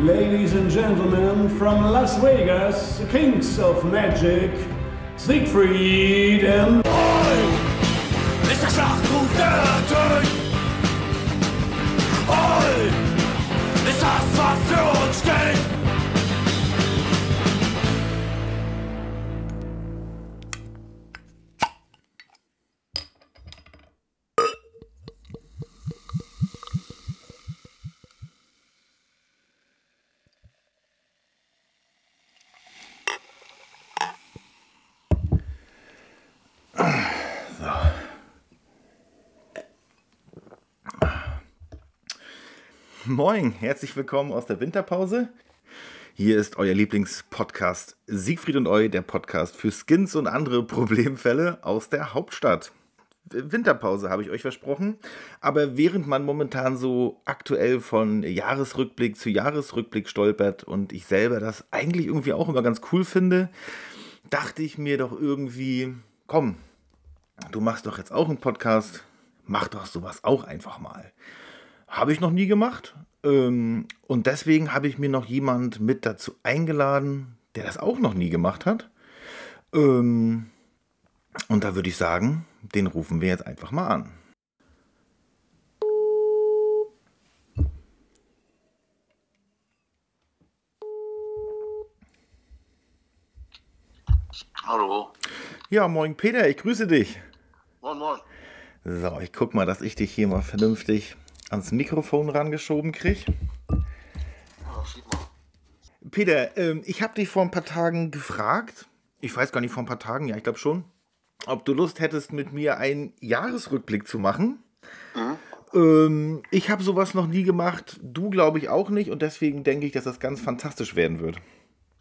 Ladies and gentlemen, from Las Vegas, kings of magic, Siegfried and... Uns steht. Moin, herzlich willkommen aus der Winterpause. Hier ist euer Lieblingspodcast Siegfried und Eu, der Podcast für Skins und andere Problemfälle aus der Hauptstadt. Winterpause habe ich euch versprochen, aber während man momentan so aktuell von Jahresrückblick zu Jahresrückblick stolpert und ich selber das eigentlich irgendwie auch immer ganz cool finde, dachte ich mir doch irgendwie, komm, du machst doch jetzt auch einen Podcast, mach doch sowas auch einfach mal. Habe ich noch nie gemacht. Ähm, und deswegen habe ich mir noch jemand mit dazu eingeladen, der das auch noch nie gemacht hat. Ähm, und da würde ich sagen, den rufen wir jetzt einfach mal an. Hallo. Ja, moin Peter, ich grüße dich. Moin, moin. So, ich guck mal, dass ich dich hier mal vernünftig ans Mikrofon rangeschoben kriege. Peter, ähm, ich habe dich vor ein paar Tagen gefragt, ich weiß gar nicht, vor ein paar Tagen, ja, ich glaube schon, ob du Lust hättest, mit mir einen Jahresrückblick zu machen. Ähm, ich habe sowas noch nie gemacht, du glaube ich auch nicht und deswegen denke ich, dass das ganz fantastisch werden wird.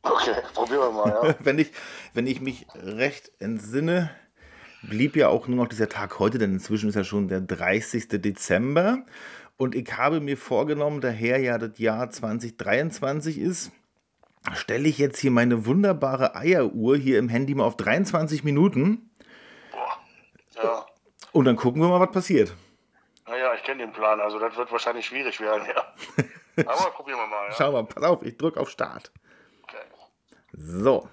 Okay, probieren wir mal, ja. wenn, ich, wenn ich mich recht entsinne, blieb ja auch nur noch dieser Tag heute, denn inzwischen ist ja schon der 30. Dezember. Und ich habe mir vorgenommen, daher ja das Jahr 2023 ist, stelle ich jetzt hier meine wunderbare Eieruhr hier im Handy mal auf 23 Minuten Ja, und dann gucken wir mal, was passiert. naja, ich kenne den Plan, also das wird wahrscheinlich schwierig werden, ja. Aber probieren wir mal, ja. Schau mal, pass auf, ich drücke auf Start. Okay. So.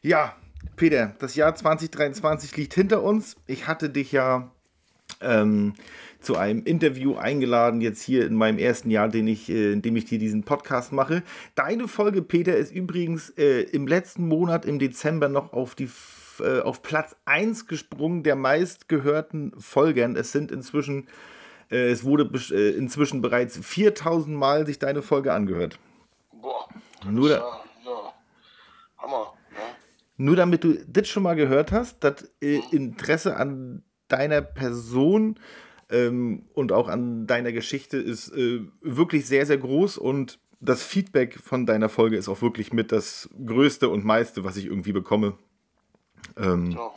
Ja, Peter, das Jahr 2023 liegt hinter uns. Ich hatte dich ja ähm, zu einem Interview eingeladen, jetzt hier in meinem ersten Jahr, den ich, äh, in dem ich hier diesen Podcast mache. Deine Folge, Peter, ist übrigens äh, im letzten Monat, im Dezember, noch auf, die, äh, auf Platz 1 gesprungen der meistgehörten Folgen. Es sind inzwischen, äh, es wurde äh, inzwischen bereits 4000 Mal sich deine Folge angehört. Boah. Nur da- ja, ja. Hammer? Nur damit du das schon mal gehört hast, das äh, Interesse an deiner Person ähm, und auch an deiner Geschichte ist äh, wirklich sehr, sehr groß und das Feedback von deiner Folge ist auch wirklich mit das Größte und meiste, was ich irgendwie bekomme. Ähm, Ja,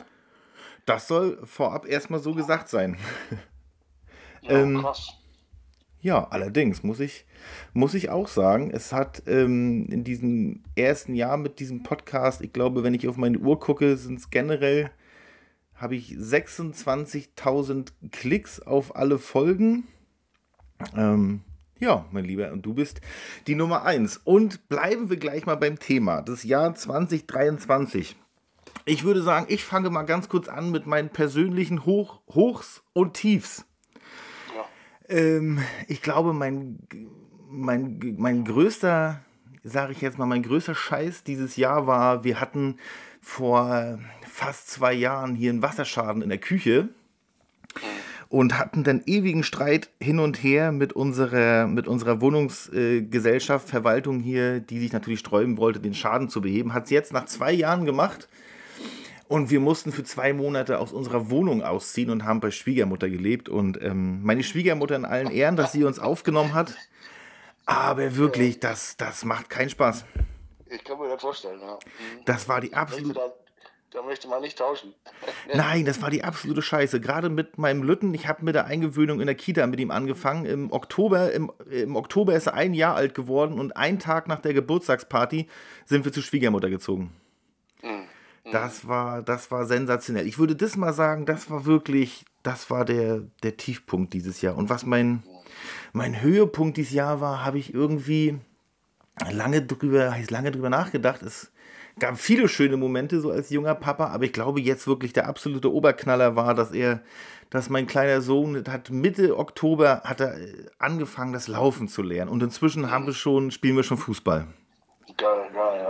das soll vorab erstmal so gesagt sein. ja Ähm, krass. Ja, allerdings muss ich, muss ich auch sagen, es hat ähm, in diesem ersten Jahr mit diesem Podcast, ich glaube, wenn ich auf meine Uhr gucke, sind es generell, habe ich 26.000 Klicks auf alle Folgen. Ähm, ja, mein Lieber, und du bist die Nummer 1. Und bleiben wir gleich mal beim Thema, das Jahr 2023. Ich würde sagen, ich fange mal ganz kurz an mit meinen persönlichen Hoch, Hochs und Tiefs. Ähm, ich glaube, mein, mein, mein größter, sage ich jetzt mal, mein größter Scheiß dieses Jahr war, wir hatten vor fast zwei Jahren hier einen Wasserschaden in der Küche und hatten dann ewigen Streit hin und her mit unserer, mit unserer Wohnungsgesellschaft, Verwaltung hier, die sich natürlich sträuben wollte, den Schaden zu beheben. Hat es jetzt nach zwei Jahren gemacht. Und wir mussten für zwei Monate aus unserer Wohnung ausziehen und haben bei Schwiegermutter gelebt. Und ähm, meine Schwiegermutter in allen Ehren, dass sie uns aufgenommen hat. Aber wirklich, das, das macht keinen Spaß. Ich kann mir das vorstellen, ja. Mhm. Das war die absolute. da, da möchte man nicht tauschen. Nein, das war die absolute Scheiße. Gerade mit meinem Lütten, ich habe mit der Eingewöhnung in der Kita mit ihm angefangen. Im Oktober, im, im Oktober ist er ein Jahr alt geworden und einen Tag nach der Geburtstagsparty sind wir zu Schwiegermutter gezogen. Das war, das war sensationell. Ich würde das mal sagen, das war wirklich, das war der, der Tiefpunkt dieses Jahr. Und was mein, mein Höhepunkt dieses Jahr war, habe ich irgendwie, lange drüber, lange drüber nachgedacht. Es gab viele schöne Momente so als junger Papa, aber ich glaube jetzt wirklich der absolute Oberknaller war, dass er, dass mein kleiner Sohn hat Mitte Oktober hat er äh, angefangen, das Laufen zu lernen und inzwischen haben wir schon, spielen wir schon Fußball.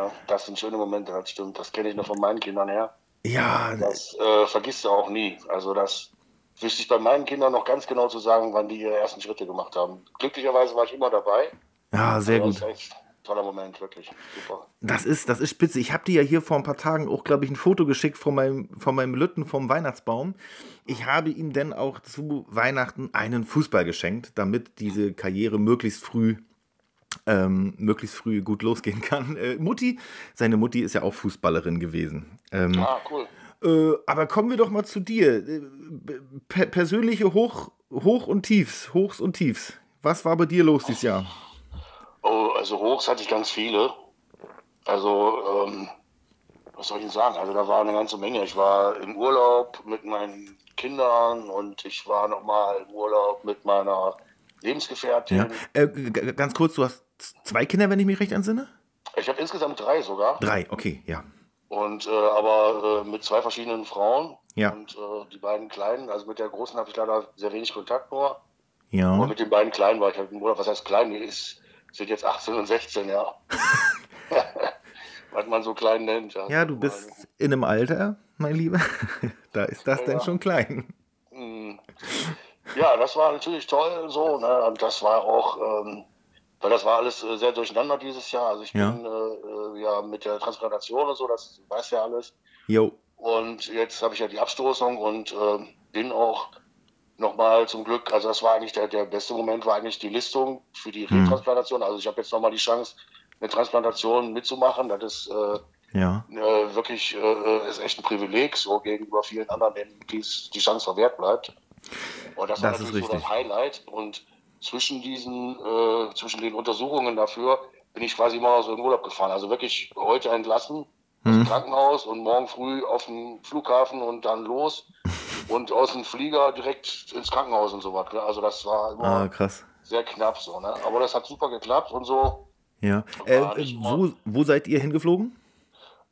Ja. Das sind schöne Momente, das stimmt. Das kenne ich noch von meinen Kindern her. Ja, Das äh, vergisst du auch nie. Also das wüsste ich bei meinen Kindern noch ganz genau zu sagen, wann die ihre ersten Schritte gemacht haben. Glücklicherweise war ich immer dabei. ja, sehr gut. toller Moment, wirklich. Super. Das ist, das ist spitze. Ich habe dir ja hier vor ein paar Tagen auch, glaube ich, ein Foto geschickt von meinem, von meinem Lütten vom Weihnachtsbaum. Ich habe ihm dann auch zu Weihnachten einen Fußball geschenkt, damit diese Karriere möglichst früh, ähm, möglichst früh gut losgehen kann. Äh, Mutti, seine Mutti ist ja auch Fußballerin gewesen. Ähm, Ah, cool. äh, aber kommen wir doch mal zu dir. Äh, per persönliche Hoch, Hoch und Tiefs, Hochs und Tiefs. Was war bei dir los dieses Jahr? Oh, also Hochs hatte ich ganz viele. Also, ähm, was soll ich denn sagen? Also da war eine ganze Menge. Ich war im Urlaub mit meinen Kindern und ich war nochmal im Urlaub mit meiner Lebensgefährtin. Ja. Äh, ganz kurz, du hast zwei Kinder, wenn ich mich recht entsinne? Ich habe insgesamt drei sogar. Drei, okay, ja. Und äh, aber äh, mit zwei verschiedenen Frauen. Ja. Und äh, die beiden Kleinen, also mit der großen habe ich leider sehr wenig Kontakt nur. Ja. Und mit den beiden Kleinen war ich halt Urlaub. Was heißt klein? Die ist, sind jetzt 18 und 16, ja. Was man so klein nennt. Ja, du bist in einem Alter, mein Lieber. Da ist das denn Ja. schon klein. Ja, das war natürlich toll so. Ne? Und das war auch, ähm, weil das war alles äh, sehr durcheinander dieses Jahr. Also ich Ja. bin äh, äh, ja mit der Transplantation und so, das weiß ja alles. Jo. Und jetzt habe ich ja die Abstoßung und ähm, bin auch nochmal zum Glück, also das war eigentlich der, der beste Moment, war eigentlich die Listung für die Retransplantation. Also ich habe jetzt nochmal die Chance, eine Transplantation mitzumachen. Das ist äh, Ja. äh, wirklich äh, ist echt ein Privileg, so gegenüber vielen anderen, denen dies, die Chance verwehrt bleibt. Und das, war Das ist natürlich so das Highlight. Und zwischen diesen, äh, zwischen den Untersuchungen dafür bin ich quasi immer so in Urlaub gefahren. Also wirklich heute entlassen Mhm. dem Krankenhaus und morgen früh auf dem Flughafen und dann los und aus dem Flieger direkt ins Krankenhaus und so was. ne? Also das war immer Ah, krass. sehr knapp so. Ne? Aber das hat super geklappt und so. Ja. Äh, wo, wo seid ihr hingeflogen?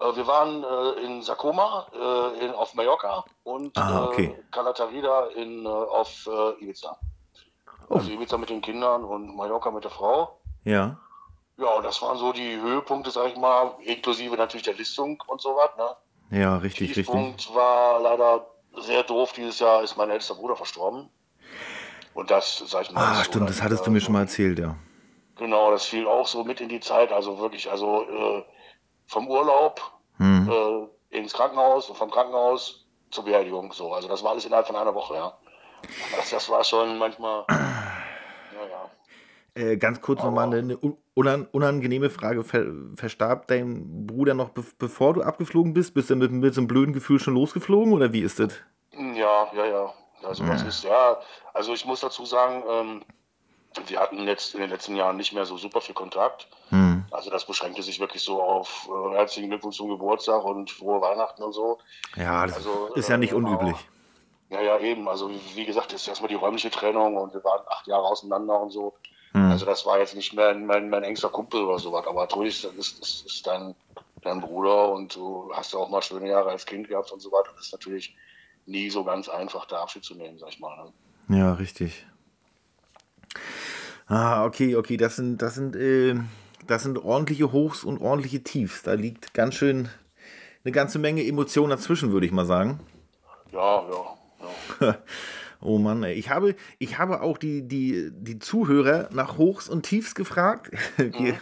Äh, Wir waren äh, in Sakoma äh, in, auf Mallorca und Ah, okay. äh, Calatarida in, äh, auf äh, Ibiza. Oh. Also Ibiza mit den Kindern und Mallorca mit der Frau. Ja. Ja, und das waren so die Höhepunkte, sag ich mal, inklusive natürlich der Listung und so was. Ne? Ja, richtig, richtig. Tiefpunkt war leider sehr doof. Dieses Jahr ist mein ältester Bruder verstorben. Und das, sag ich mal. Ah, so stimmt, das hattest äh, du mir schon mal erzählt, ja. Genau, das fiel auch so mit in die Zeit. Also wirklich, also äh, vom Urlaub Hm. äh, ins Krankenhaus und vom Krankenhaus zur Beerdigung. So, also das war alles innerhalb von einer Woche, ja. Das, das war schon manchmal. Ja, ja. Äh, ganz kurz nochmal eine, eine unan unangenehme Frage. Ver verstarb dein Bruder noch, be bevor du abgeflogen bist? Bist du mit, mit so einem blöden Gefühl schon losgeflogen oder wie ist das? Ja, ja, ja. Also das ist ja, also ich muss dazu sagen, ähm, wir hatten jetzt in den letzten Jahren nicht mehr so super viel Kontakt. Hm. Also das beschränkte sich wirklich so auf äh, herzlichen Glückwunsch zum Geburtstag und frohe Weihnachten und so. Ja, das Also, ist ja nicht äh, unüblich. Ja, ja, eben. Also wie, gesagt, ist erstmal die räumliche Trennung und wir waren acht Jahre auseinander und so. Hm. Also das war jetzt nicht mehr mein, mein engster Kumpel oder sowas, aber natürlich ist, ist, ist, ist dein, dein Bruder und du hast ja auch mal schöne Jahre als Kind gehabt und so weiter. Das ist natürlich nie so ganz einfach, da Abschied zu nehmen, sag ich mal. Ne? Ja, richtig. Ah, okay, okay, das sind, das sind, äh, das sind ordentliche Hochs und ordentliche Tiefs. Da liegt ganz schön eine ganze Menge Emotionen dazwischen, würde ich mal sagen. Ja, ja, Oh Mann, ey. Ich habe, ich habe auch die, die, die Zuhörer nach Hochs und Tiefs gefragt. Wir,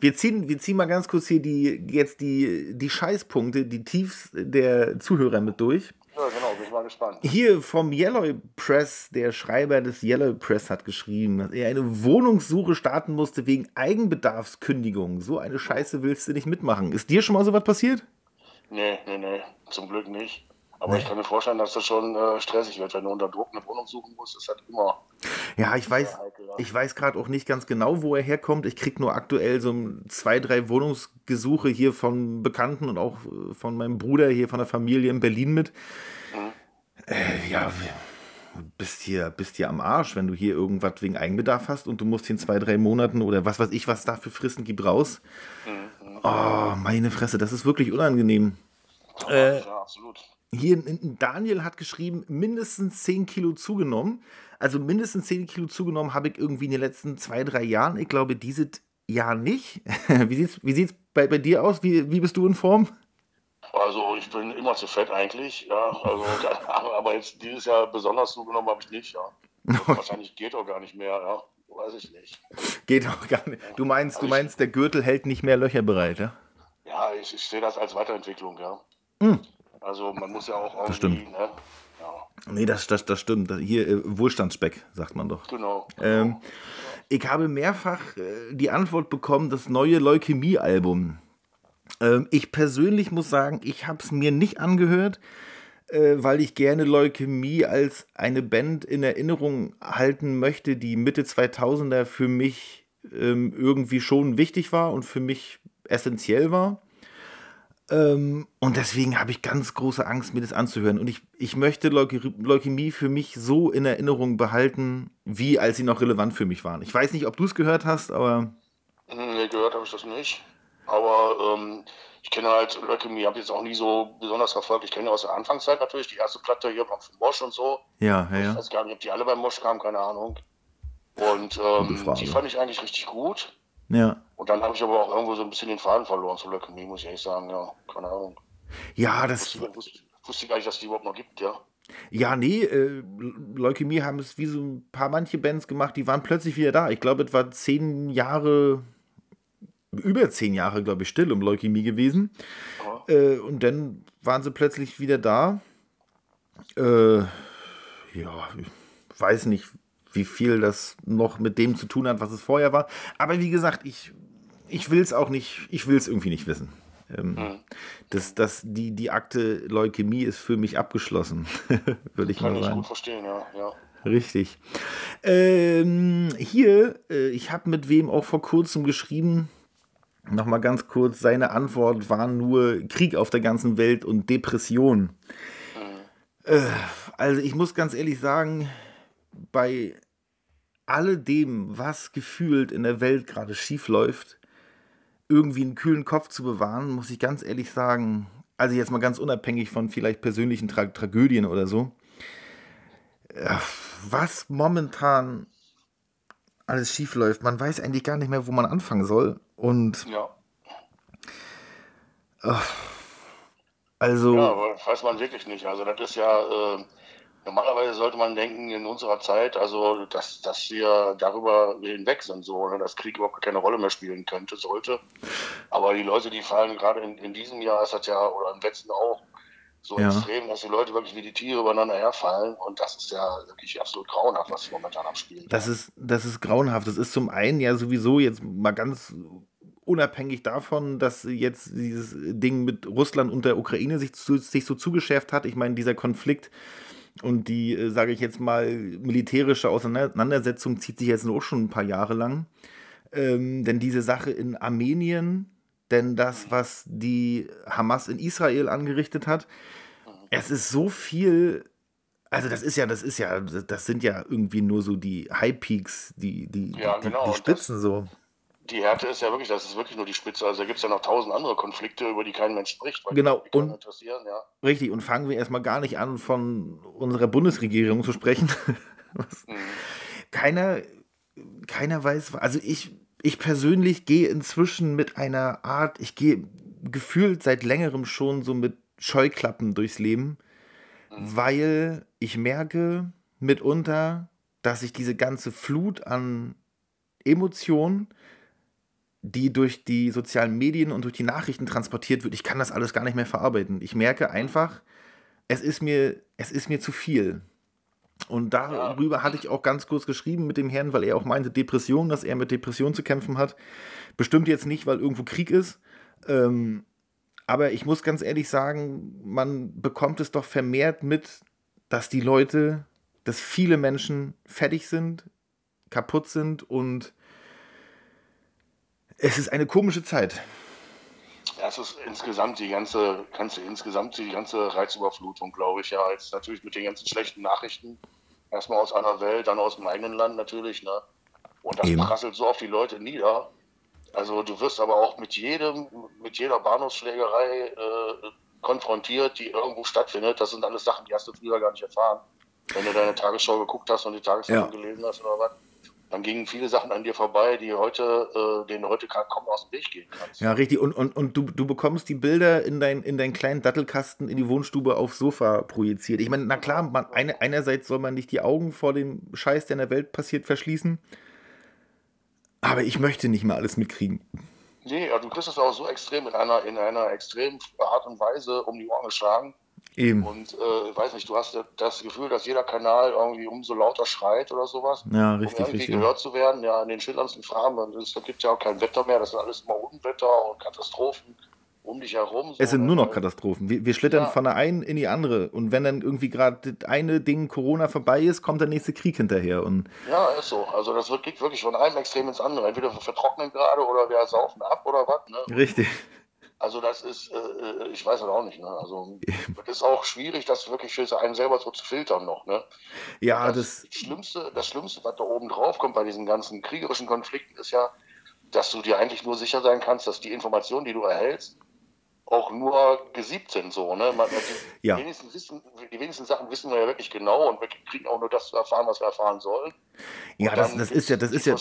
wir, ziehen, wir ziehen mal ganz kurz hier die, jetzt die, die Scheißpunkte, die Tiefs der Zuhörer mit durch. Ja, genau, bin ich mal gespannt. Hier vom Yellow Press, der Schreiber des Yellow Press hat geschrieben, dass er eine Wohnungssuche starten musste wegen Eigenbedarfskündigung. So eine Scheiße willst du nicht mitmachen. Ist dir schon mal sowas passiert? Nee, nee, nee, zum Glück nicht. Aber ich kann mir vorstellen, dass das schon äh, stressig wird, wenn du unter Druck eine Wohnung suchen musst. Das hat immer. Ja, ich weiß, heikel, ja. ich weiß gerade auch nicht ganz genau, wo er herkommt. Ich krieg nur aktuell so zwei, drei Wohnungsgesuche hier von Bekannten und auch äh, von meinem Bruder hier von der Familie in Berlin mit. Mhm. Äh, ja, bist hier, bist hier am Arsch, wenn du hier irgendwas wegen Eigenbedarf hast und du musst hier in zwei, drei Monaten oder was weiß ich, was da für Fristen gibt, raus. Mhm. Oh, meine Fresse, das ist wirklich unangenehm. Ja, äh, ja absolut. Hier, Daniel hat geschrieben, mindestens 10 Kilo zugenommen. Also mindestens 10 Kilo zugenommen habe ich irgendwie in den letzten zwei, drei Jahren. Ich glaube, dieses Jahr nicht. Wie sieht es wie sieht's bei, bei dir aus? Wie, wie bist du in Form? Also ich bin immer zu fett eigentlich, ja. Also, aber jetzt dieses Jahr besonders zugenommen habe ich nicht, ja. wahrscheinlich geht auch gar nicht mehr, ja. Weiß ich nicht. Geht auch gar nicht. Du meinst, also du meinst, der Gürtel hält nicht mehr Löcher bereit, ja? Ja, ich, ich sehe das als Weiterentwicklung, ja. Mhm. Also man muss ja auch irgendwie, das stimmt. Ne? Ja. Nee, das, das, das stimmt. Hier äh, Wohlstandsspeck, sagt man doch. Genau. Ähm, ich habe mehrfach äh, die Antwort bekommen, das neue Leukämie-Album ähm, ich persönlich muss sagen, ich habe es mir nicht angehört, äh, weil ich gerne Leukämie als eine Band in Erinnerung halten möchte, die Mitte 2000er für mich ähm, irgendwie schon wichtig war und für mich essentiell war. Ähm, und deswegen habe ich ganz große Angst, mir das anzuhören. Und ich, ich möchte Leukä Leukämie für mich so in Erinnerung behalten, wie als sie noch relevant für mich waren. Ich weiß nicht, ob du es gehört hast, aber. Nee, gehört habe ich das nicht. Aber ähm, ich kenne halt Leukämie, habe jetzt auch nie so besonders verfolgt. Ich kenne aus der Anfangszeit natürlich die erste Platte hier von Mosch und so. Ja, ja, ja. Ich weiß gar nicht, ob die alle beim Mosch kamen, keine Ahnung. Und ähm, die fand ich eigentlich richtig gut. Ja. Und dann habe ich aber auch irgendwo so ein bisschen den Faden verloren zu Leukämie, muss ich ehrlich sagen. Ja, keine Ahnung. Ja, das. Wusste, wusste, wusste gar nicht, dass die überhaupt noch gibt, ja. Ja, nee, äh, Leukämie haben es wie so ein paar manche Bands gemacht, die waren plötzlich wieder da. Ich glaube, es war zehn Jahre über zehn Jahre, glaube ich, still um Leukämie gewesen. Oh. Äh, und dann waren sie plötzlich wieder da. Äh, ja, ich weiß nicht, wie viel das noch mit dem zu tun hat, was es vorher war. Aber wie gesagt, ich, ich will es auch nicht, ich will es irgendwie nicht wissen. Ähm, mhm. das, das, die, die Akte Leukämie ist für mich abgeschlossen, würde ich Kann mal sagen. Kann ich gut verstehen, ja. ja. Richtig. Ähm, hier, äh, ich habe mit wem auch vor kurzem geschrieben, Nochmal ganz kurz, seine Antwort war nur Krieg auf der ganzen Welt und Depression. Mhm. Äh, also ich muss ganz ehrlich sagen, bei alledem, was gefühlt in der Welt gerade schief läuft, irgendwie einen kühlen Kopf zu bewahren, muss ich ganz ehrlich sagen, also jetzt mal ganz unabhängig von vielleicht persönlichen Tra Tragödien oder so, äh, was momentan alles schief läuft, man weiß eigentlich gar nicht mehr, wo man anfangen soll. Und ja. also. Ja, weiß man wirklich nicht. Also das ist ja, äh, normalerweise sollte man denken in unserer Zeit, also dass, dass wir darüber hinweg sind, so, oder ne, dass Krieg überhaupt keine Rolle mehr spielen könnte, sollte. Aber die Leute, die fallen gerade in, in diesem Jahr, ist das ja, oder im letzten auch, so ja. extrem, dass die Leute wirklich wie die Tiere übereinander herfallen. Und das ist ja wirklich absolut grauenhaft, was momentan abspielt. Das ist, das ist grauenhaft. Das ist zum einen ja sowieso jetzt mal ganz unabhängig davon, dass jetzt dieses Ding mit Russland und der Ukraine sich, zu, sich so zugeschärft hat. Ich meine, dieser Konflikt und die, äh, sage ich jetzt mal, militärische Auseinandersetzung zieht sich jetzt auch schon ein paar Jahre lang. Ähm, denn diese Sache in Armenien, denn das, was die Hamas in Israel angerichtet hat, es ist so viel also das ist ja, das ist ja, das sind ja irgendwie nur so die High Peaks, die, die, ja, genau. die, die Spitzen das, so die Härte ist ja wirklich, das ist wirklich nur die Spitze. Also da gibt es ja noch tausend andere Konflikte, über die kein Mensch spricht. genau, und interessieren, ja. richtig, und fangen wir erstmal gar nicht an, von unserer Bundesregierung zu sprechen. mhm. Keiner, keiner weiß, also ich, ich persönlich gehe inzwischen mit einer Art, ich gehe gefühlt seit längerem schon so mit Scheuklappen durchs Leben, mhm. weil ich merke mitunter, dass ich diese ganze Flut an Emotionen, die durch die sozialen Medien und durch die Nachrichten transportiert wird, ich kann das alles gar nicht mehr verarbeiten. Ich merke einfach, es ist mir, es ist mir zu viel. Und darüber hatte ich auch ganz kurz geschrieben mit dem Herrn, weil er auch meinte, Depression, dass er mit Depression zu kämpfen hat. Bestimmt jetzt nicht, weil irgendwo Krieg ist. Ähm, aber ich muss ganz ehrlich sagen, man bekommt es doch vermehrt mit, dass die Leute, dass viele Menschen fertig sind, kaputt sind und es ist eine komische Zeit. Ja, es ist insgesamt die ganze, ganze, insgesamt die ganze Reizüberflutung, glaube ich, ja, als natürlich mit den ganzen schlechten Nachrichten. Erstmal aus einer Welt, dann aus dem eigenen Land natürlich, ne? Und das Eben. prasselt so auf die Leute nieder. Also du wirst aber auch mit jedem, mit jeder Bahnhofsschlägerei äh, konfrontiert, die irgendwo stattfindet. Das sind alles Sachen, die hast du früher gar nicht erfahren. Wenn du deine Tagesschau geguckt hast und die Tagesschau Ja. gelesen hast oder was, dann gingen viele Sachen an dir vorbei, die heute, äh, denen heute kaum aus dem Weg gehen kannst. Ja, richtig. Und, und, und du, du bekommst die Bilder in, dein, in deinen kleinen Dattelkasten in die Wohnstube aufs Sofa projiziert. Ich meine, na klar, man, eine, einerseits soll man nicht die Augen vor dem Scheiß, der in der Welt passiert, verschließen. Aber ich möchte nicht mehr alles mitkriegen. Nee, ja, du kriegst es auch so extrem in einer, in einer extrem Art und Weise um die Ohren geschlagen. Eben. Und äh, ich weiß nicht, du hast das Gefühl, dass jeder Kanal irgendwie umso lauter schreit oder sowas. Ja, um richtig, irgendwie richtig. gehört zu werden. Ja, in den schillerndsten Farben. Und es gibt ja auch kein Wetter mehr. Das ist alles immer Unwetter und Katastrophen um dich herum. So, Es sind nur noch Katastrophen. Wir, wir schlittern Ja. von der einen in die andere. Und wenn dann irgendwie gerade das eine Ding Corona vorbei ist, kommt der nächste Krieg hinterher. Und Ja, ist so. Also das wird, geht wirklich von einem Extrem ins andere. Entweder wir vertrocknen gerade oder wir saufen ab oder was. Ne? richtig. Also das ist, äh, äh, ich weiß es auch nicht. Ne? Also es ist auch schwierig, das wirklich für einen selber so zu filtern noch. Ne? Ja, das, das. Schlimmste, das Schlimmste, was da oben drauf kommt bei diesen ganzen kriegerischen Konflikten, ist ja, dass du dir eigentlich nur sicher sein kannst, dass die Informationen, die du erhältst, auch nur gesiebt sind. So, ne? Man, die, Ja. wenigsten wissen, die wenigsten Sachen wissen wir ja wirklich genau und wir kriegen auch nur das zu erfahren, was wir erfahren sollen. Ja, das, das ist ja, das ist ja.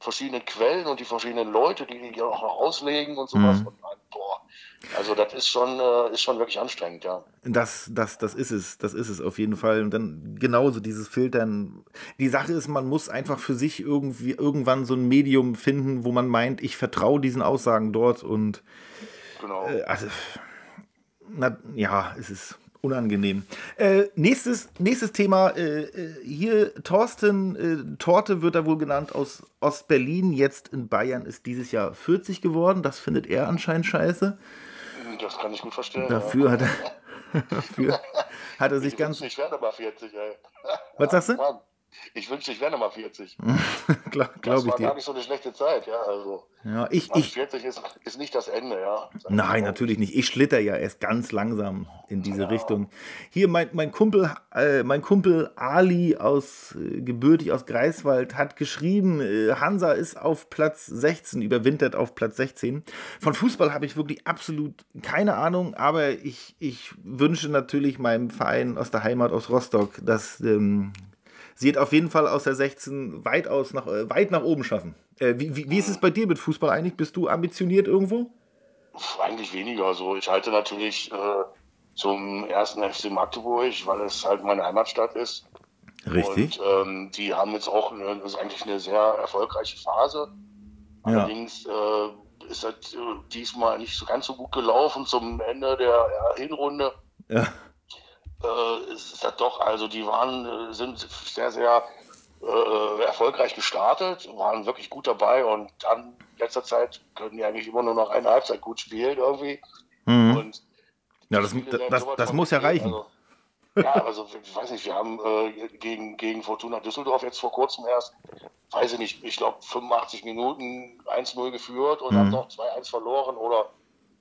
Verschiedenen, Quellen und die verschiedenen Leute, die die auch noch auslegen und sowas. Mhm. Und, boah, also das ist schon, äh, ist schon wirklich anstrengend, ja. Das, das, das ist es, das ist es auf jeden Fall. Und dann genauso dieses Filtern. Die Sache ist, man muss einfach für sich irgendwie irgendwann so ein Medium finden, wo man meint, ich vertraue diesen Aussagen dort und Genau. äh, also, na, ja, es ist unangenehm. Äh, nächstes, nächstes Thema, äh, äh, hier Thorsten äh, Torte wird er wohl genannt aus Ostberlin, jetzt in Bayern ist dieses Jahr 40 geworden. Das findet er anscheinend scheiße. das kann ich gut verstehen. Dafür hat er, dafür hat er ja. sich ich ganz. wäre noch mal 40, ey. Was sagst du? Mann, ich wünschte, ich wäre noch mal 40. Glaube das glaub ich war gar dir. nicht so eine schlechte Zeit, ja. Also, Ja, ich, also ich, 40 ist, ist nicht das Ende, ja. Nein, natürlich nicht. Ich schlitter ja erst ganz langsam in diese Richtung. Hier mein, mein Kumpel, äh, mein Kumpel Ali aus äh, gebürtig aus Greifswald hat geschrieben, äh, Hansa ist auf Platz 16, überwintert auf Platz 16. Von Fußball habe ich wirklich absolut keine Ahnung, aber ich, ich wünsche natürlich meinem Verein aus der Heimat aus Rostock, dass ähm, sie es auf jeden Fall aus der 16 weitaus nach, äh, weit nach oben schaffen. Äh, wie, wie, wie ist es bei dir mit Fußball eigentlich? Bist du ambitioniert irgendwo? Pff, Eigentlich weniger. So, ich halte natürlich äh, zum ersten FC Magdeburg, weil es halt meine Heimatstadt ist. Richtig. Und ähm, die haben jetzt auch eine, das ist eigentlich eine sehr erfolgreiche Phase. Ja. Allerdings äh, ist das äh, diesmal nicht so ganz so gut gelaufen zum Ende der ja, Hinrunde. Ja. Äh, ist das doch, also die waren, äh, sind sehr, sehr äh, erfolgreich gestartet, waren wirklich gut dabei und dann in letzter Zeit können die eigentlich immer nur noch eine Halbzeit gut spielen irgendwie. Mhm. Und Ja, das, das, das, muss ja reichen. Also, ja, also ich weiß nicht, wir haben äh, gegen, gegen Fortuna Düsseldorf jetzt vor kurzem erst, weiß ich nicht, ich glaube 85 Minuten 1-0 geführt und Mhm. haben noch 2-1 verloren oder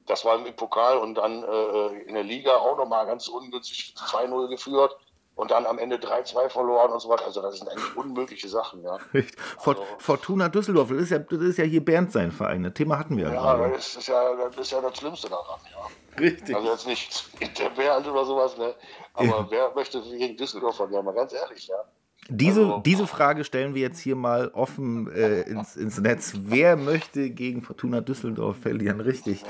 das war im Pokal und dann äh, in der Liga auch nochmal ganz ungünstig 2-0 geführt und dann am Ende 3-2 verloren und so weiter. Also das sind eigentlich unmögliche Sachen, ja. Also- Fortuna Düsseldorf, das ist, ja, das ist ja hier Bernd sein Verein. Das Thema hatten wir ja, Ja, gerade. das ist ja, das ist ja das Schlimmste daran, ja. Richtig. Also jetzt nicht der Bernd oder sowas, ne? Aber wer möchte gegen Düsseldorf verlieren? Mal ganz ehrlich, ja. Diese, also- diese Frage stellen wir jetzt hier mal offen äh, ins, ins Netz. Wer möchte gegen Fortuna Düsseldorf verlieren? Richtig.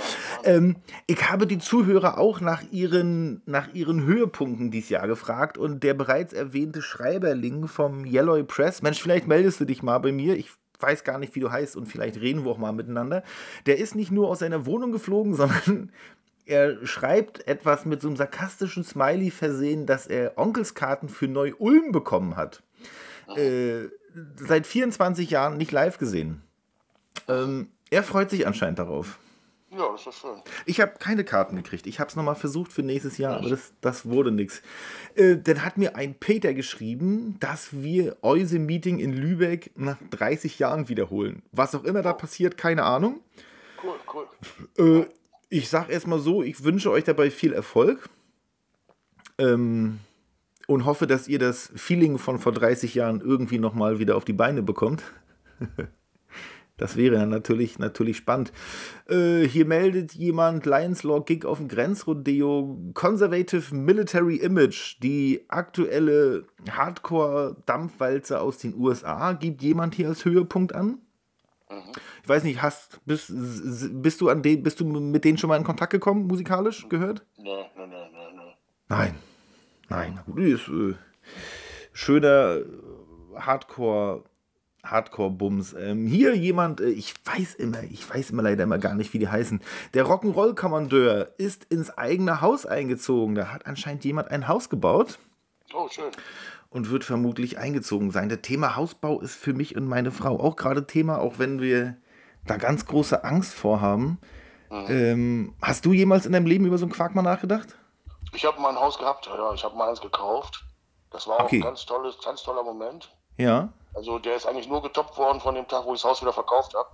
Ähm, ich habe die Zuhörer auch nach ihren, nach ihren Höhepunkten dieses Jahr gefragt und der bereits erwähnte Schreiberling vom Yellow Press, Mensch, vielleicht meldest du dich mal bei mir. Ich weiß gar nicht, wie du heißt und vielleicht reden wir auch mal miteinander. Der ist nicht nur aus seiner Wohnung geflogen, sondern er schreibt etwas mit so einem sarkastischen Smiley versehen, dass er Onkelskarten für Neu-Ulm bekommen hat. Äh, seit 24 Jahren nicht live gesehen. Ähm, er freut sich anscheinend darauf. Ja, das ist schön. Ich habe keine Karten gekriegt. Ich habe es nochmal versucht für nächstes Jahr, aber das, das wurde nichts. Äh, dann hat mir ein Peter geschrieben, dass wir Euse Meeting in Lübeck nach 30 Jahren wiederholen. Was auch immer da passiert, keine Ahnung. Cool, cool. Äh, ich sag erstmal so, ich wünsche euch dabei viel Erfolg. Ähm, und hoffe, dass ihr das Feeling von vor 30 Jahren irgendwie nochmal wieder auf die Beine bekommt. Das wäre dann natürlich, natürlich spannend. Äh, hier meldet jemand Lions Law Gig auf dem Grenzrodeo. Conservative Military Image, die aktuelle Hardcore-Dampfwalze aus den USA, gibt jemand hier als Höhepunkt an? Mhm. Ich weiß nicht, hast, bist, bist, du an den, bist du mit denen schon mal in Kontakt gekommen, musikalisch gehört? Nein, nein, nein, nein. Nein. Nein. Gut, ist äh, schöner Hardcore- Hardcore-Bums. Ähm, hier jemand, äh, ich weiß immer, ich weiß immer leider immer gar nicht, wie die heißen. Der Rock'n'Roll-Kommandeur ist ins eigene Haus eingezogen. Da hat anscheinend jemand ein Haus gebaut. Oh, schön. Und wird vermutlich eingezogen sein. Das Thema Hausbau ist für mich und meine Frau auch gerade Thema, auch wenn wir da ganz große Angst vorhaben. Mhm. Ähm, hast du jemals in deinem Leben über so einen Quark mal nachgedacht? Ich habe mal ein Haus gehabt, ja, ich habe mal eins gekauft. Das war okay. auch ein ganz, tolles, ganz toller Moment. Ja. Also der ist eigentlich nur getoppt worden von dem Tag, wo ich das Haus wieder verkauft habe.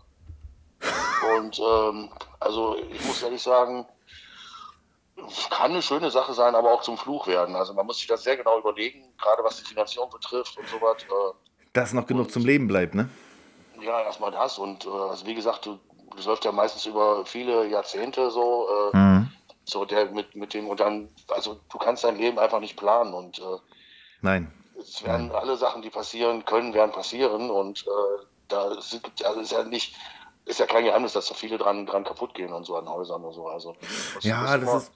Und ähm, also ich muss ehrlich sagen, kann eine schöne Sache sein, aber auch zum Fluch werden. Also man muss sich das sehr genau überlegen, gerade was die Finanzierung betrifft und so was. Äh, Dass noch genug und, zum Leben bleibt, ne? Ja, erstmal das. Und äh, also wie gesagt, du, das läuft ja meistens über viele Jahrzehnte so. Äh, mhm. So der mit, mit dem und dann, also du kannst dein Leben einfach nicht planen und äh, Nein es werden alle Sachen, die passieren können, werden passieren und äh, da sind, also ist ja nicht, ist ja kein Geheimnis, dass da viele dran, dran kaputt gehen und so an Häusern und so. Also ja, das immer, ist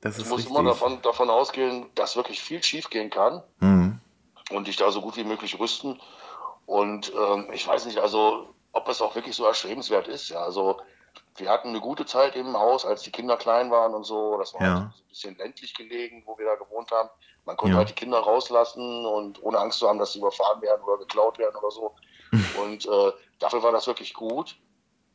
das ist Du musst richtig. immer davon, davon ausgehen, dass wirklich viel schief gehen kann mhm. und dich da so gut wie möglich rüsten. Und ähm, ich weiß nicht, also ob es auch wirklich so erstrebenswert ist. Ja, also wir hatten eine gute Zeit im Haus, als die Kinder klein waren und so. Das war ja. halt so ein bisschen ländlich gelegen, wo wir da gewohnt haben. Man konnte ja. halt die Kinder rauslassen und ohne Angst zu haben, dass sie überfahren werden oder geklaut werden oder so. und äh, dafür war das wirklich gut.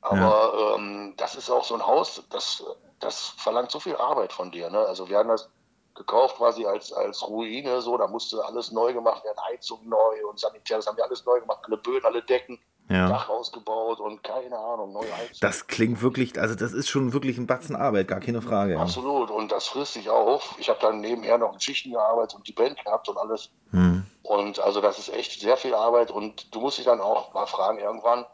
Aber ja. ähm, das ist auch so ein Haus, das, das verlangt so viel Arbeit von dir. Ne? Also wir haben das gekauft quasi als, als Ruine, so, da musste alles neu gemacht werden, Heizung neu und Sanitär, das haben wir alles neu gemacht, alle Böden, alle Decken ja. Dach ausgebaut und keine Ahnung, neue Heizung. Das klingt wirklich, also das ist schon wirklich ein Batzen Arbeit, gar keine Frage. Absolut, und das frisst sich auf. Ich habe dann nebenher noch in Schichten gearbeitet und die Band gehabt und alles. Hm. Und also das ist echt sehr viel Arbeit und du musst dich dann auch mal fragen irgendwann,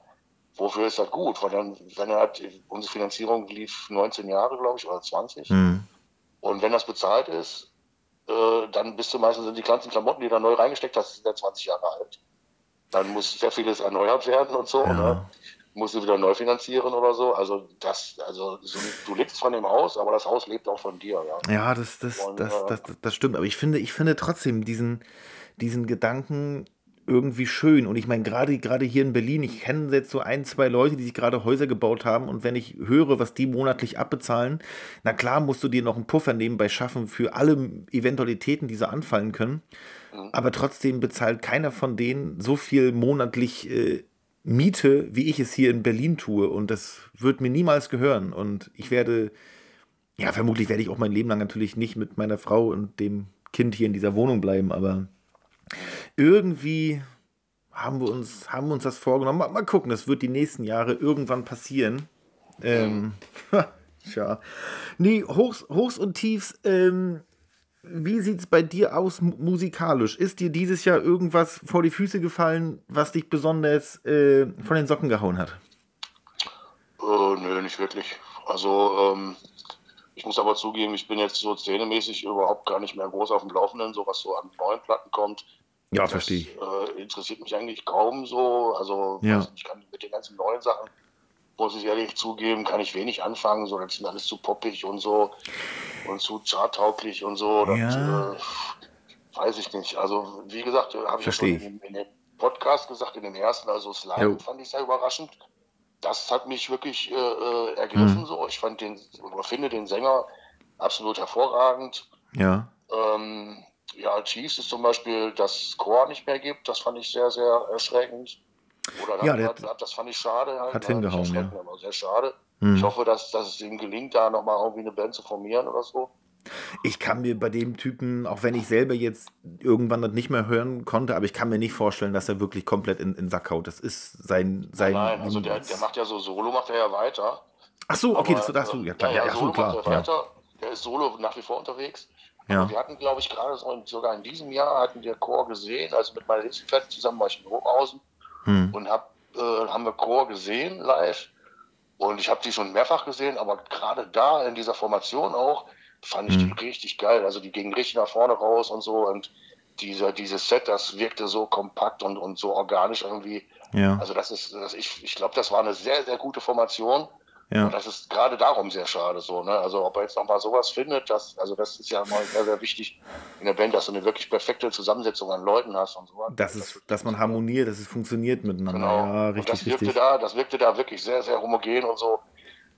wofür ist das gut? Weil dann, wenn er hat, unsere Finanzierung lief 19 Jahre, glaube ich, oder 20. Hm. Und wenn das bezahlt ist, äh, dann bist du meistens in die ganzen Klamotten, die du da neu reingesteckt hast, sind ja 20 Jahre alt dann muss sehr vieles erneuert werden und so. Ja. Ne? Musst du wieder neu finanzieren oder so. Also das, also so, du lebst von dem Haus, aber das Haus lebt auch von dir, ja. Ja, das, das, und, das, äh, das, das, das, stimmt. Aber ich finde, ich finde trotzdem diesen, diesen Gedanken irgendwie schön. Und ich meine, gerade gerade hier in Berlin, ich kenne jetzt so ein, zwei Leute, die sich gerade Häuser gebaut haben. Und wenn ich höre, was die monatlich abbezahlen, na klar musst du dir noch einen Puffer nebenbei schaffen für alle Eventualitäten, die so anfallen können. Mhm. Aber trotzdem bezahlt keiner von denen so viel monatlich äh, Miete, wie ich es hier in Berlin tue. Und das wird mir niemals gehören. Und ich werde, ja, vermutlich werde ich auch mein Leben lang natürlich nicht mit meiner Frau und dem Kind hier in dieser Wohnung bleiben, aber irgendwie haben wir uns, haben wir uns das vorgenommen. Mal, mal gucken, das wird die nächsten Jahre irgendwann passieren. Ähm, tja. Nee, Hochs, Hochs und Tiefs, ähm, wie sieht es bei dir aus musikalisch? Ist dir dieses Jahr irgendwas vor die Füße gefallen, was dich besonders äh, von den Socken gehauen hat? Äh, nö, nicht wirklich. Also, ähm, ich muss aber zugeben, ich bin jetzt so szenemäßig überhaupt gar nicht mehr groß auf dem Laufenden, so was so an neuen Platten kommt. Ja, verstehe ich. Äh, interessiert mich eigentlich kaum so. Also, ja. ich kann mit den ganzen neuen Sachen muss ich ehrlich zugeben, kann ich wenig anfangen. So, das sind alles zu poppig und so und zu charttauglich und so. Das, ja. äh, weiß ich nicht. Also, wie gesagt, habe ich ja schon in, in, dem Podcast gesagt, in dem ersten, also Slime jo. fand ich sehr überraschend. Das hat mich wirklich äh, äh ergriffen. Mhm. So, ich fand den, oder finde den Sänger absolut hervorragend. Ja. Ähm, ja, Chiefs ist zum Beispiel das Chor nicht mehr gibt. Das fand ich sehr, sehr erschreckend. Oder ja, der hat, hat, das fand ich schade. Halt, hat hingehauen, ja. Aber sehr schade. Hm. Ich hoffe, dass, dass es ihm gelingt, da nochmal irgendwie eine Band zu formieren oder so. Ich kann mir bei dem Typen, auch wenn ich selber jetzt irgendwann das nicht mehr hören konnte, aber ich kann mir nicht vorstellen, dass er wirklich komplett in, in Sack haut. Das ist sein. sein Nein, also der, der macht ja so Solo, macht er ja weiter. Ach so, okay, aber, das, das, ja, klar, ja, ja, ja, Solo klar. Macht er, weiter. der ist Solo nach wie vor unterwegs. Ja. Wir hatten, glaube ich, gerade so, sogar in diesem Jahr hatten wir Chor gesehen, also mit meiner Lebensgefährtin zusammen war ich in Hochhausen Hm. und hab, äh, haben wir Chor gesehen live. Und ich habe die schon mehrfach gesehen, aber gerade da in dieser Formation auch fand ich Hm. die richtig geil. Also die gingen richtig nach vorne raus und so und dieser, dieses Set, das wirkte so kompakt und, und so organisch irgendwie. Ja. Also das ist, das, ich, ich glaube, das war eine sehr, sehr gute Formation. Ja. Und das ist gerade darum sehr schade so. Ne? Also ob er jetzt nochmal sowas findet, das, also das ist ja mal sehr, sehr wichtig in der Band, dass du eine wirklich perfekte Zusammensetzung an Leuten hast und so. Das ist, dass man harmoniert, dass es funktioniert miteinander. Genau. Ja, und richtig, das wirkte richtig. da, das wirkte da wirklich sehr, sehr homogen und so.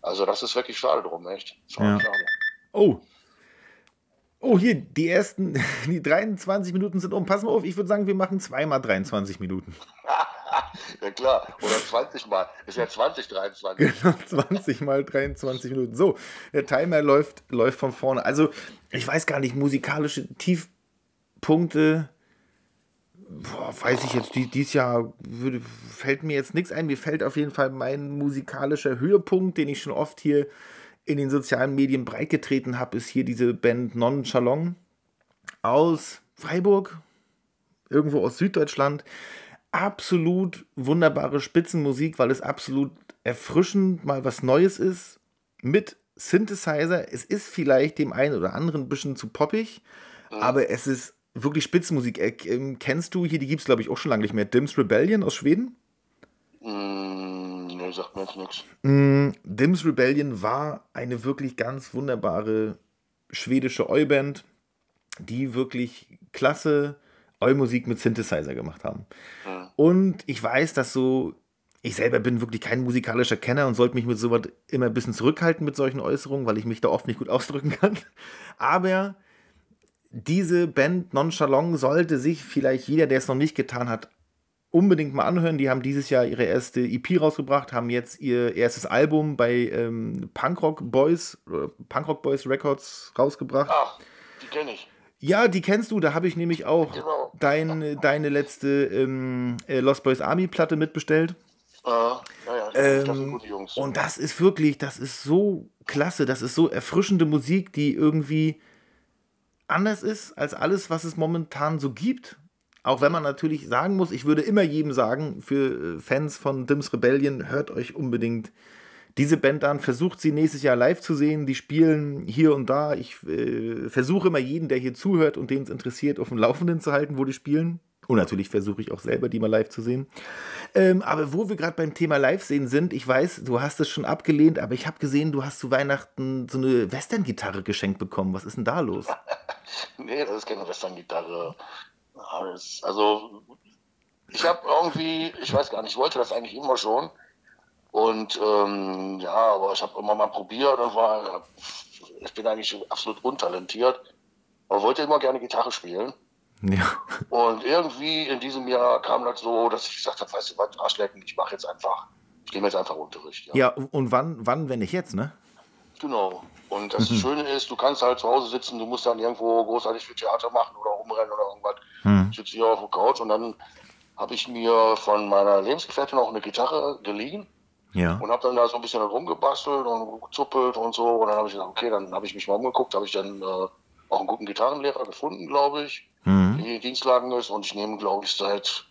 Also das ist wirklich schade drum, echt. Schade, Ja. schade. Oh. Oh, hier, die ersten, die 23 Minuten sind um. Pass mal auf, ich würde sagen, wir machen zweimal 23 Minuten. Ja klar. Oder 20 Mal. Ist ja 2023. Genau, 20 mal 23 Minuten. So, der Timer läuft, läuft von vorne. Also, ich weiß gar nicht, musikalische Tiefpunkte, boah, weiß ich jetzt, die, dieses Jahr würde, fällt mir jetzt nichts ein. Mir fällt auf jeden Fall mein musikalischer Höhepunkt, den ich schon oft hier in den sozialen Medien breitgetreten habe, ist hier diese Band Nonchalon aus Freiburg, irgendwo aus Süddeutschland. Absolut wunderbare Spitzenmusik, weil es absolut erfrischend mal was Neues ist. Mit Synthesizer. Es ist vielleicht dem einen oder anderen ein bisschen zu poppig, aber es ist wirklich Spitzenmusik. Äh, ähm, kennst du hier, die gibt es glaube ich auch schon lange nicht mehr, Dims Rebellion aus Schweden? Mm, nee, sagt mir jetzt nichts. Mm, Dims Rebellion war eine wirklich ganz wunderbare schwedische Oi-Band, die wirklich klasse Oi-Musik mit Synthesizer gemacht haben. Und ich weiß, dass so, ich selber bin wirklich kein musikalischer Kenner und sollte mich mit sowas immer ein bisschen zurückhalten mit solchen Äußerungen, weil ich mich da oft nicht gut ausdrücken kann. Aber diese Band Nonchalant sollte sich vielleicht jeder, der es noch nicht getan hat, unbedingt mal anhören. Die haben dieses Jahr ihre erste EP rausgebracht, haben jetzt ihr erstes Album bei ähm, Punkrock Boys, äh, Punkrock Boys Records rausgebracht. Ach, die kenne ich. Ja, die kennst du, da habe ich nämlich auch Genau. dein, deine letzte ähm, äh, Lost Boys Army Platte mitbestellt. Äh, ja, ja, das sind Ähm, gute Jungs. Und das ist wirklich, das ist so klasse, das ist so erfrischende Musik, die irgendwie anders ist als alles, was es momentan so gibt. Auch wenn man natürlich sagen muss, ich würde immer jedem sagen, für äh, Fans von Dims Rebellion, hört euch unbedingt diese Band an, versucht sie nächstes Jahr live zu sehen. Die spielen hier und da. Ich äh, versuche immer jeden, der hier zuhört und den es interessiert, auf dem Laufenden zu halten, wo die spielen. Und natürlich versuche ich auch selber, die mal live zu sehen. Ähm, aber wo wir gerade beim Thema Live-Sehen sind, ich weiß, du hast es schon abgelehnt, aber ich habe gesehen, du hast zu Weihnachten so eine Western-Gitarre geschenkt bekommen. Was ist denn da los? Nee, das ist keine Western-Gitarre. Also, ich habe irgendwie, ich weiß gar nicht, ich wollte das eigentlich immer schon. Und ähm, ja, aber ich habe immer mal probiert und war, ich bin eigentlich absolut untalentiert, aber wollte immer gerne Gitarre spielen. Ja. Und irgendwie in diesem Jahr kam das so, dass ich gesagt habe, weißt du was, Arschlecken, ich mache jetzt einfach, ich nehme jetzt einfach Unterricht. Ja. Ja, und wann, wann, wenn nicht jetzt, ne? Genau. Und das Schöne ist, du kannst halt zu Hause sitzen, du musst dann irgendwo großartig für Theater machen oder rumrennen oder irgendwas. Ich sitze hier auf der Couch und dann habe ich mir von meiner Lebensgefährtin auch eine Gitarre geliehen Ja. und habe dann da so ein bisschen rumgebastelt und gezuppelt und so. Und dann habe ich gesagt, okay, dann habe ich mich mal umgeguckt, habe ich dann äh, auch einen guten Gitarrenlehrer gefunden, glaube ich, Mhm. der hier in Dienstlagen ist. Und ich nehme, glaube ich, seit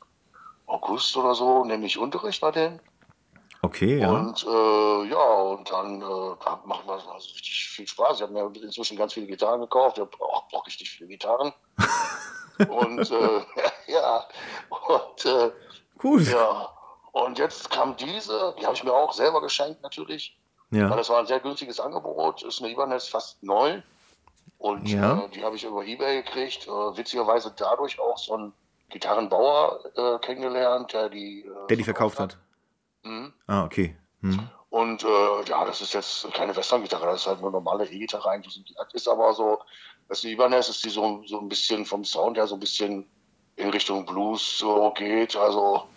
August oder so, nehme ich Unterricht bei denen. Okay, ja. Und äh, ja, und dann äh, macht man also richtig viel Spaß. Ich habe mir inzwischen ganz viele Gitarren gekauft. Ich habe auch, auch richtig viele Gitarren. und äh, ja, und äh, Gut. ja, und jetzt kam diese, die habe ich mir auch selber geschenkt natürlich, weil Ja. das war ein sehr günstiges Angebot. Ist eine Ibanez fast neu. Und Ja. äh, die habe ich über Ebay gekriegt. Äh, witzigerweise dadurch auch so einen Gitarrenbauer äh, kennengelernt, der die, äh, Der die verkauft hat. Mhm. Ah, okay. Mhm. Und äh, ja, das ist jetzt keine Western-Gitarre, das ist halt eine normale E-Gitarre eigentlich. Das ist aber so, das Ibanez ist die so, so ein bisschen vom Sound her so ein bisschen in Richtung Blues so geht. Also,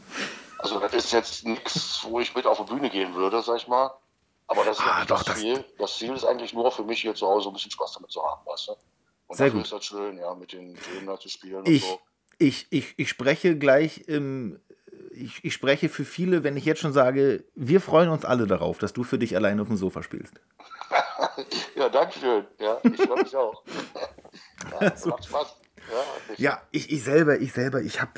also das ist jetzt nichts, wo ich mit auf die Bühne gehen würde, sag ich mal. Aber das ist Ah, doch, das Ziel. Das Ziel ist eigentlich nur für mich hier zu Hause ein bisschen Spaß damit zu haben, weißt du? Und Sehr dafür gut. ist das schön, ja, mit den Tönen da zu spielen Ich, und so. ich, ich, ich spreche gleich im. Ich, ich spreche für viele, wenn ich jetzt schon sage, wir freuen uns alle darauf, dass du für dich alleine auf dem Sofa spielst. Ja, danke schön. Ja, ich freue mich auch. Ja, so. macht Spaß. Ja, ja, ich, ich selber, ich selber, ich habe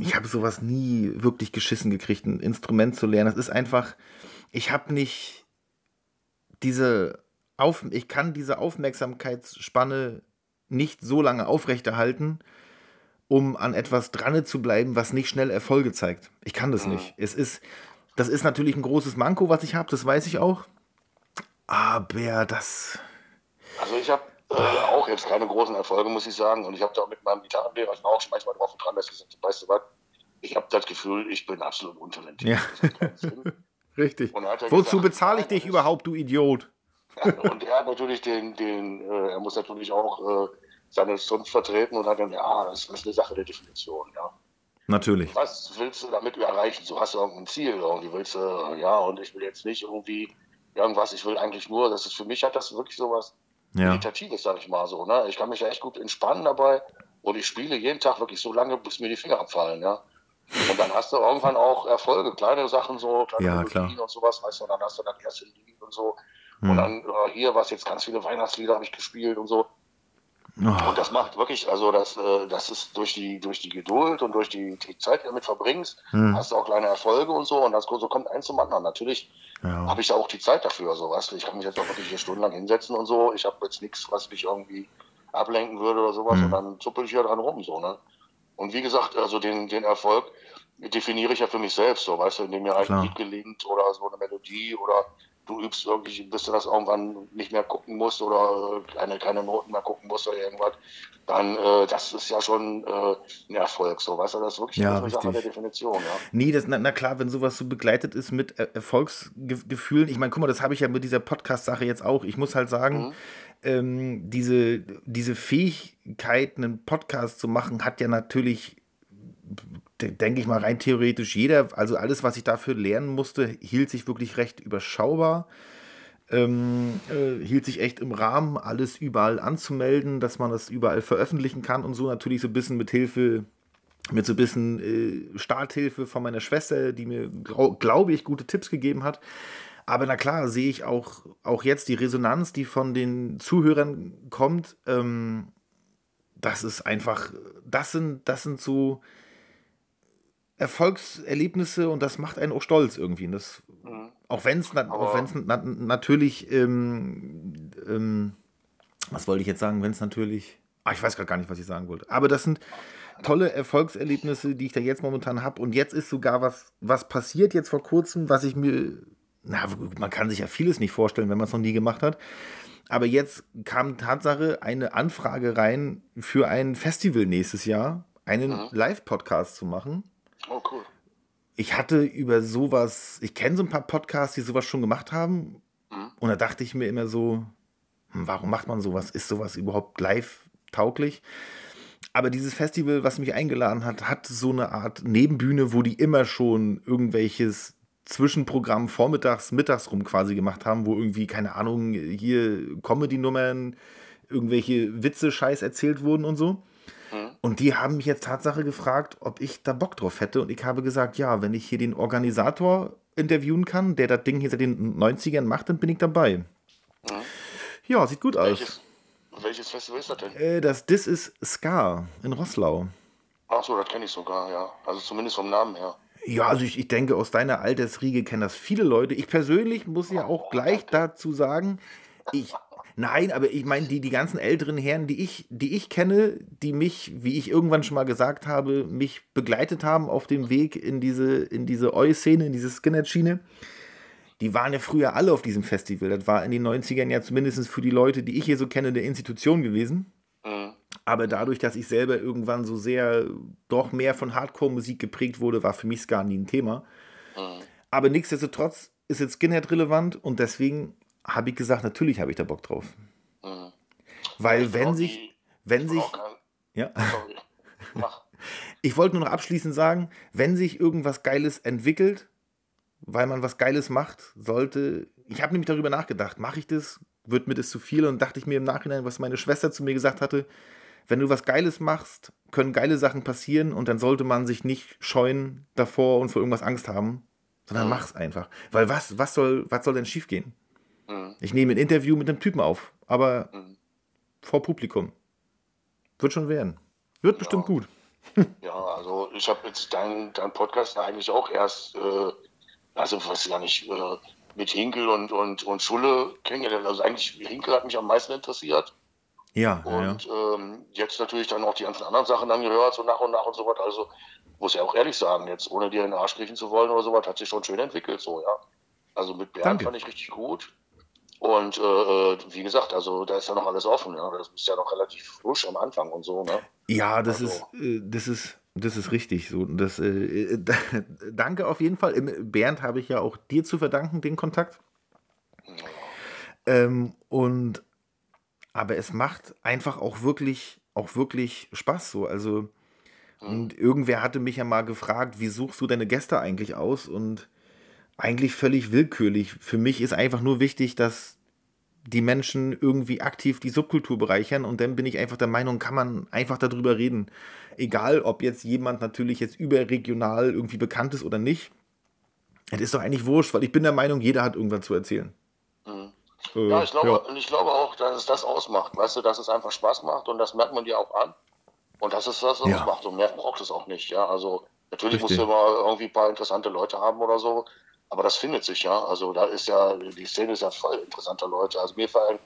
ich hab sowas nie wirklich geschissen gekriegt, ein Instrument zu lernen. Das ist einfach, ich habe nicht diese auf, ich kann diese Aufmerksamkeitsspanne nicht so lange aufrechterhalten, um an etwas dran zu bleiben, was nicht schnell Erfolge zeigt. Ich kann das mhm. nicht. Es ist, das ist natürlich ein großes Manko, was ich habe, das weiß ich auch. Aber das. Also ich habe äh, auch jetzt keine großen Erfolge, muss ich sagen. Und ich habe da mit meinem Gitarrenlehrer, ich war auch schon manchmal drauf und dran, dass ich gesagt weißt du was, ich habe das Gefühl, ich bin absolut untalentiert. Ja. Richtig. Wozu bezahle ich dich überhaupt, du Idiot? und er hat natürlich den, den äh, er muss natürlich auch äh, seine Stunde vertreten und hat dann, ja, das ist eine Sache der Definition, ja. Natürlich. Was willst du damit erreichen? So hast du irgendein Ziel, irgendwie willst du, ja, und ich will jetzt nicht irgendwie irgendwas, ich will eigentlich nur, das ist für mich hat das wirklich sowas ja. Meditatives, sag ich mal so, ne? Ich kann mich ja echt gut entspannen dabei und ich spiele jeden Tag wirklich so lange, bis mir die Finger abfallen, ja. Und dann hast du irgendwann auch Erfolge, kleine Sachen so, kleine ja, klar. und sowas, weißt du, und dann hast du dann erste Lied und so. Hm. Und dann äh, hier, was jetzt ganz viele Weihnachtslieder habe ich gespielt und so. Oh. Und das macht wirklich, also das, äh, das ist durch die, durch die Geduld und durch die, die Zeit, die du damit verbringst, hm. hast du auch kleine Erfolge und so und das so kommt eins zum anderen. Natürlich ja. habe ich auch die Zeit dafür, so weißt du. Ich kann mich jetzt auch wirklich hier stundenlang hinsetzen und so. Ich habe jetzt nichts, was mich irgendwie ablenken würde oder sowas hm. und dann zuppel ich hier dran rum, so, ne? Und wie gesagt, also den, den Erfolg definiere ich ja für mich selbst, so, weißt du, indem mir ein Lied gelingt oder so eine Melodie oder du übst irgendwie, bis du das irgendwann nicht mehr gucken musst oder äh, keine, keine Noten mehr gucken musst oder irgendwas, dann äh, das ist ja schon äh, ein Erfolg, so weißt du, das ist wirklich ja, eine Sache der Definition. Ja. Nee, das, na, na, klar, wenn sowas so begleitet ist mit er Erfolgsgefühlen, ich meine, guck mal, das habe ich ja mit dieser Podcast-Sache jetzt auch. Ich muss halt sagen, mhm. ähm, diese, diese Fähigkeit, einen Podcast zu machen, hat ja natürlich denke ich mal, rein theoretisch jeder, also alles, was ich dafür lernen musste, hielt sich wirklich recht überschaubar. Ähm, äh, hielt sich echt im Rahmen, alles überall anzumelden, dass man das überall veröffentlichen kann und so natürlich so ein bisschen mit Hilfe, mit so ein bisschen äh, Starthilfe von meiner Schwester, die mir, glaube ich, gute Tipps gegeben hat. Aber na klar, sehe ich auch, auch jetzt die Resonanz, die von den Zuhörern kommt. Ähm, das ist einfach, das sind, das sind so, Erfolgserlebnisse und das macht einen auch stolz irgendwie. Und das, mhm. Auch wenn es na, na, natürlich, ähm, ähm, was wollte ich jetzt sagen, wenn es natürlich, ah, ich weiß gerade gar nicht, was ich sagen wollte. Aber das sind tolle Erfolgserlebnisse, die ich da jetzt momentan habe. Und jetzt ist sogar was, was passiert jetzt vor kurzem, was ich mir, na, man kann sich ja vieles nicht vorstellen, wenn man es noch nie gemacht hat. Aber jetzt kam Tatsache eine Anfrage rein für ein Festival nächstes Jahr, einen mhm. Live-Podcast zu machen. Oh, cool. Ich hatte über sowas, ich kenne so ein paar Podcasts, die sowas schon gemacht haben. Mhm. Und da dachte ich mir immer so, hm, warum macht man sowas? Ist sowas überhaupt live tauglich? Aber dieses Festival, was mich eingeladen hat, hat so eine Art Nebenbühne, wo die immer schon irgendwelches Zwischenprogramm vormittags, mittags rum quasi gemacht haben, wo irgendwie, keine Ahnung, hier Comedy-Nummern, irgendwelche Witze, Scheiß erzählt wurden und so. Und die haben mich jetzt Tatsache gefragt, ob ich da Bock drauf hätte. Und ich habe gesagt, ja, wenn ich hier den Organisator interviewen kann, der das Ding hier seit den 90ern macht, dann bin ich dabei. Mhm. Ja, sieht gut welches, aus. Welches Festival ist das denn? Äh, das This is Ska in Rosslau. Ach so, das kenne ich sogar, ja. Also zumindest vom Namen her. Ja, also ich, ich denke, aus deiner Altersriege kennen das viele Leute. Ich persönlich muss ja auch gleich dazu sagen, ich, Nein, aber ich meine, die, die ganzen älteren Herren, die ich, die ich kenne, die mich, wie ich irgendwann schon mal gesagt habe, mich begleitet haben auf dem Weg in diese, in diese Oi-Szene, in diese Skinhead-Schiene, die waren ja früher alle auf diesem Festival. Das war in den 90ern ja zumindest für die Leute, die ich hier so kenne, eine Institution gewesen. Mhm. Aber dadurch, dass ich selber irgendwann so sehr doch mehr von Hardcore-Musik geprägt wurde, war für mich Ska nie ein Thema. Mhm. Aber nichtsdestotrotz ist jetzt Skinhead relevant und deswegen habe ich gesagt, natürlich habe ich da Bock drauf. Mhm. Weil ich wenn sich, die, wenn sich, ja. Ich wollte nur noch abschließend sagen, wenn sich irgendwas Geiles entwickelt, weil man was Geiles macht, sollte. Ich habe nämlich darüber nachgedacht, mache ich das? Wird mir das zu viel? Und dachte ich mir im Nachhinein, was meine Schwester zu mir gesagt hatte, wenn du was Geiles machst, können geile Sachen passieren und dann sollte man sich nicht scheuen davor und vor irgendwas Angst haben, sondern mhm. mach's einfach. Weil was, was soll, was soll denn schiefgehen? Mhm. Ich nehme ein Interview mit einem Typen auf, aber mhm. vor Publikum. Wird schon werden. Wird bestimmt gut. Ja, also ich habe jetzt deinen dein Podcast eigentlich auch erst, äh, also weiß ich gar nicht, äh, mit Hinkel und, und, und Schulle kennengelernt. Also eigentlich Hinkel hat mich am meisten interessiert. Ja, ja, ja. Und ähm, jetzt natürlich dann auch die ganzen anderen Sachen dann gehört, so nach und nach und so was. Also muss ja auch ehrlich sagen, jetzt ohne dir in den Arsch kriechen zu wollen oder so was, hat sich schon schön entwickelt, so, ja. Also mit Bernd Danke. fand ich richtig gut. Und äh, wie gesagt, also da ist ja noch alles offen, ja. Das ist ja noch relativ frisch am Anfang und so, ne? Ja, das Also- ist, äh, das ist, das ist richtig so. Das, äh, danke auf jeden Fall. Bernd habe ich ja auch dir zu verdanken, den Kontakt. Ähm, und aber es macht einfach auch wirklich, auch wirklich Spaß so. Also, und irgendwer hatte mich ja mal gefragt, wie suchst du deine Gäste eigentlich aus? Und eigentlich völlig willkürlich. Für mich ist einfach nur wichtig, dass die Menschen irgendwie aktiv die Subkultur bereichern und dann bin ich einfach der Meinung, kann man einfach darüber reden. Egal, ob jetzt jemand natürlich jetzt überregional irgendwie bekannt ist oder nicht. Es ist doch eigentlich wurscht, weil ich bin der Meinung, jeder hat irgendwas zu erzählen. Äh, Ja, ich glaube, und ich glaube auch, dass es das ausmacht, weißt du, dass es einfach Spaß macht und das merkt man dir auch an. Und dass es das Ja. ausmacht und mehr braucht es auch nicht, ja. Also natürlich Richtig. musst du immer irgendwie ein paar interessante Leute haben oder so, aber das findet sich ja. Also da ist ja, die Szene ist ja voll interessanter Leute. Also mir fallen,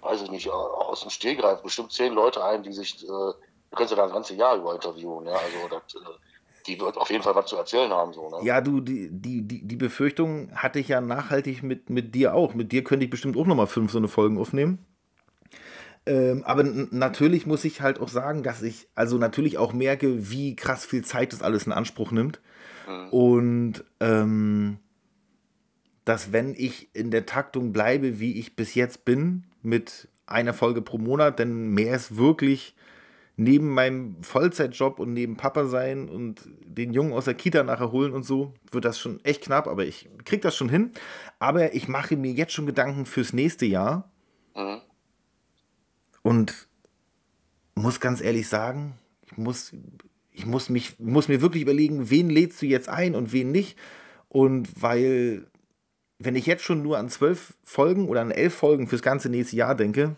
weiß ich nicht, aus dem Stehgreif bestimmt zehn Leute ein, die sich, äh, du kannst ja da ein ganzes Jahr über interviewen, ja. Also das, äh, die wird auf jeden Fall was zu erzählen haben, so, ne? Ja, du, die, die, die, die Befürchtung hatte ich ja nachhaltig mit, mit dir auch. Mit dir könnte ich bestimmt auch nochmal fünf so eine Folgen aufnehmen. Ähm, aber natürlich muss ich halt auch sagen, dass ich also natürlich auch merke, wie krass viel Zeit das alles in Anspruch nimmt. Und ähm, dass wenn ich in der Taktung bleibe, wie ich bis jetzt bin, mit einer Folge pro Monat, denn mehr ist wirklich neben meinem Vollzeitjob und neben Papa sein und den Jungen aus der Kita nachher holen und so, wird das schon echt knapp, aber ich krieg das schon hin. Aber ich mache mir jetzt schon Gedanken fürs nächste Jahr Mhm. und muss ganz ehrlich sagen, ich muss, ich muss mich, muss mir wirklich überlegen, wen lädst du jetzt ein und wen nicht. Und weil, wenn ich jetzt schon nur an zwölf Folgen oder an elf Folgen fürs ganze nächste Jahr denke,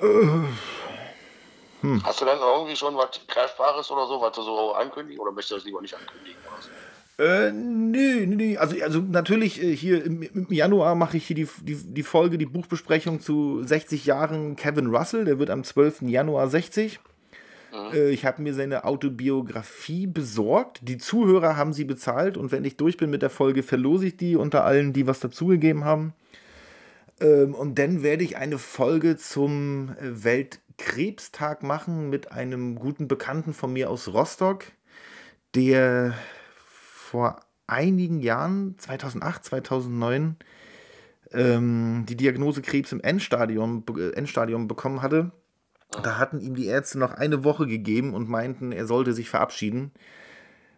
Hast du denn irgendwie schon was Greifbares oder so, was du so ankündigen oder möchtest du das lieber nicht ankündigen? Oder so? Äh, nee, nee, nee. Also, also natürlich, äh, hier im, im Januar mache ich hier die, die, die Folge, die Buchbesprechung zu 60 Jahren Kevin Russell. Der wird am 12. Januar 60. Äh, ich habe mir seine Autobiografie besorgt. Die Zuhörer haben sie bezahlt und wenn ich durch bin mit der Folge, verlose ich die unter allen, die was dazugegeben haben. Ähm, und dann werde ich eine Folge zum äh, Weltkrebstag machen mit einem guten Bekannten von mir aus Rostock, der vor einigen Jahren, 2008, 2009, ähm, die Diagnose Krebs im Endstadium, äh, Endstadium bekommen hatte. Da hatten ihm die Ärzte noch eine Woche gegeben und meinten, er sollte sich verabschieden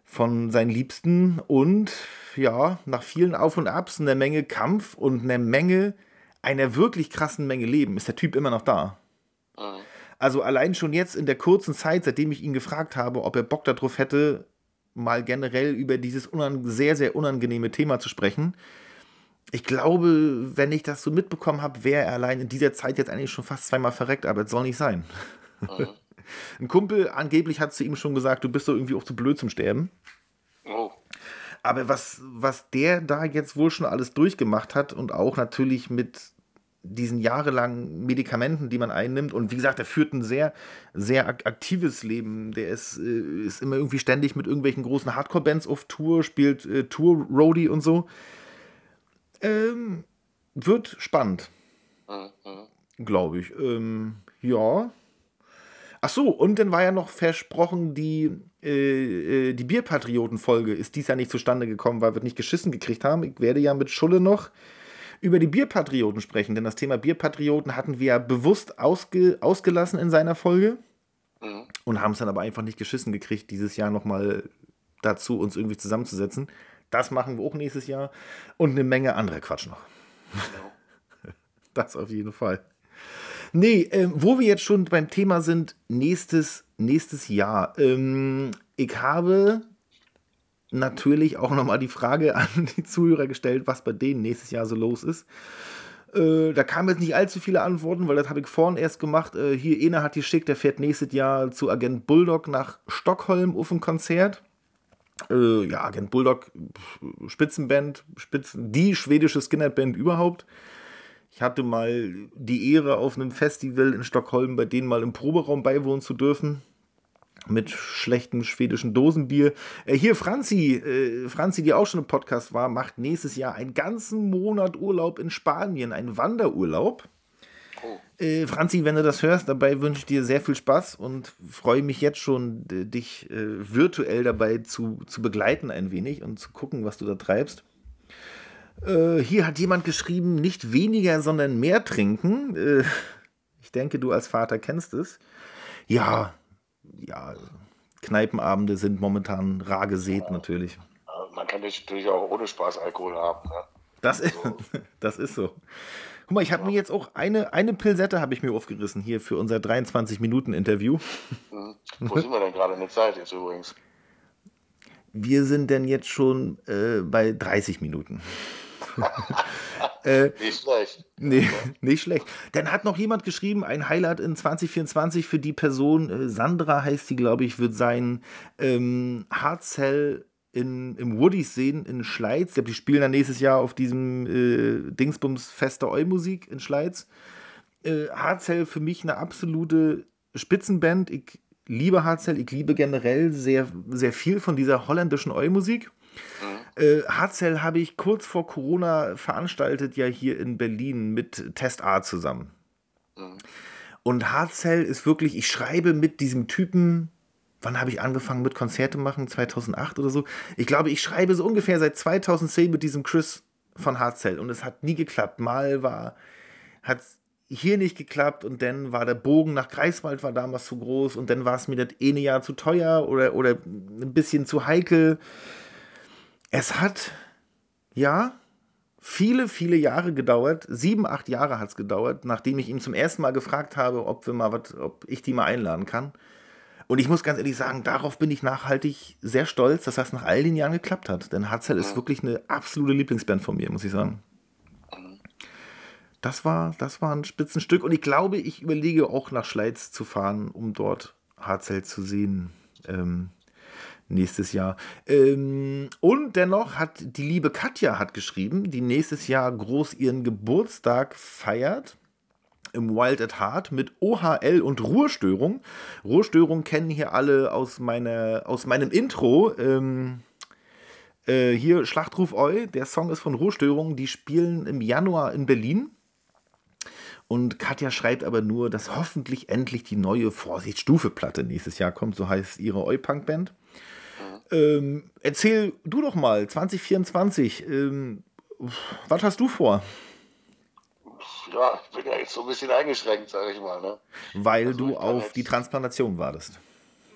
von seinen Liebsten. Und ja, nach vielen Auf und Abs, einer Menge Kampf und einer Menge, einer wirklich krassen Menge Leben, ist der Typ immer noch da. Mhm. Also allein schon jetzt in der kurzen Zeit, seitdem ich ihn gefragt habe, ob er Bock darauf hätte, mal generell über dieses sehr, sehr unangenehme Thema zu sprechen. Ich glaube, wenn ich das so mitbekommen habe, wäre er allein in dieser Zeit jetzt eigentlich schon fast zweimal verreckt, aber es soll nicht sein. Ein Kumpel angeblich hat zu ihm schon gesagt, du bist doch irgendwie auch zu blöd zum Sterben. Oh. Aber was, was der da jetzt wohl schon alles durchgemacht hat und auch natürlich mit diesen jahrelangen Medikamenten, die man einnimmt. Und wie gesagt, er führt ein sehr, sehr ak aktives Leben. Der ist, äh, ist immer irgendwie ständig mit irgendwelchen großen Hardcore-Bands auf Tour, spielt äh, Tour-Roadie und so. Ähm, wird spannend, Mhm. Glaube ich. Ähm, ja. Ach so, und dann war ja noch versprochen, die, äh, äh, die Bierpatrioten-Folge ist dies Jahr nicht zustande gekommen, weil wir nicht geschissen gekriegt haben. Ich werde ja mit Schulle noch über die Bierpatrioten sprechen, denn das Thema Bierpatrioten hatten wir ja bewusst ausge, ausgelassen in seiner Folge Mhm. und haben es dann aber einfach nicht geschissen gekriegt, dieses Jahr nochmal dazu uns irgendwie zusammenzusetzen. Das machen wir auch nächstes Jahr und eine Menge anderer Quatsch noch. Das auf jeden Fall. Nee, ähm, wo wir jetzt schon beim Thema sind, nächstes, nächstes Jahr. Ähm, ich habe natürlich auch nochmal die Frage an die Zuhörer gestellt, was bei denen nächstes Jahr so los ist. Äh, da kamen jetzt nicht allzu viele Antworten, weil das habe ich vorhin erst gemacht. Äh, hier, Ene hat geschickt, der fährt nächstes Jahr zu Agent Bulldog nach Stockholm auf ein Konzert. Äh, ja, Agent Bulldog, Spitzenband, Spitzen, die schwedische Skinhead-Band überhaupt. Ich hatte mal die Ehre, auf einem Festival in Stockholm bei denen mal im Proberaum beiwohnen zu dürfen. Mit schlechtem schwedischen Dosenbier. Äh, hier Franzi, äh, Franzi, die auch schon im Podcast war, macht nächstes Jahr einen ganzen Monat Urlaub in Spanien, einen Wanderurlaub. Äh, Franzi, wenn du das hörst, dabei wünsche ich dir sehr viel Spaß und freue mich jetzt schon, dich äh, virtuell dabei zu, zu begleiten ein wenig und zu gucken, was du da treibst. Äh, hier hat jemand geschrieben, nicht weniger, sondern mehr trinken. Äh, ich denke, du als Vater kennst es. Ja, ja, Kneipenabende sind momentan rar gesät ja. natürlich. Man kann natürlich auch ohne Spaß Alkohol haben. Ne? Das, ist, so. das ist so. Guck mal, ich habe ja. mir jetzt auch eine, eine Pilsette habe ich mir aufgerissen hier für unser 23-Minuten-Interview. Mhm. Wo sind wir denn gerade in der Zeit jetzt übrigens? Wir sind denn jetzt schon äh, bei 30 Minuten. äh, nicht schlecht. Nee, nicht schlecht. Dann hat noch jemand geschrieben, ein Highlight in 2024 für die Person, äh, Sandra heißt sie, glaube ich, wird sein ähm, Hartzell in, im Woodies sehen in Schleiz. Die spielen dann nächstes Jahr auf diesem äh, Dingsbums Fester Eu-Musik in Schleiz. Äh, Hartzell für mich eine absolute Spitzenband. Ich liebe Hartzell, ich liebe generell sehr, sehr viel von dieser holländischen Eu-Musik. Mhm. Äh, Hartzell habe ich kurz vor Corona veranstaltet, ja hier in Berlin mit Test A zusammen. Mhm. Und Hartzell ist wirklich, ich schreibe mit diesem Typen, wann habe ich angefangen mit Konzerte machen? 2008 oder so. Ich glaube, ich schreibe so ungefähr seit 2010 mit diesem Chris von Hartzell und es hat nie geklappt. Mal war, hat hier nicht geklappt und dann war der Bogen nach Greifswald war damals zu groß und dann war es mir das eine Jahr zu teuer oder, oder ein bisschen zu heikel es hat, ja, viele, viele Jahre gedauert, sieben, acht Jahre hat es gedauert, nachdem ich ihn zum ersten Mal gefragt habe, ob, wir mal wat, ob ich die mal einladen kann. Und ich muss ganz ehrlich sagen, darauf bin ich nachhaltig sehr stolz, dass das nach all den Jahren geklappt hat. Denn Hartzell ist wirklich eine absolute Lieblingsband von mir, muss ich sagen. Das war, das war ein Spitzenstück. Und ich glaube, ich überlege auch nach Schleiz zu fahren, um dort Hartzell zu sehen. Ähm, nächstes Jahr. Ähm, und dennoch hat die liebe Katja hat geschrieben, die nächstes Jahr groß ihren Geburtstag feiert im Wild at Heart mit OHL und Ruhestörung. Ruhestörung kennen hier alle aus, meiner, aus meinem Intro. Ähm, äh, hier Schlachtruf Eu, der Song ist von Ruhestörung. Die spielen im Januar in Berlin. Und Katja schreibt aber nur, dass hoffentlich endlich die neue Vorsichtsstufe-Platte nächstes Jahr kommt. So heißt ihre Eu-Punk-Band. Ähm, erzähl du doch mal, 2024, ähm, was hast du vor? Ja, ich bin ja jetzt so ein bisschen eingeschränkt, sage ich mal. Ne? Weil also du auf jetzt, die Transplantation wartest.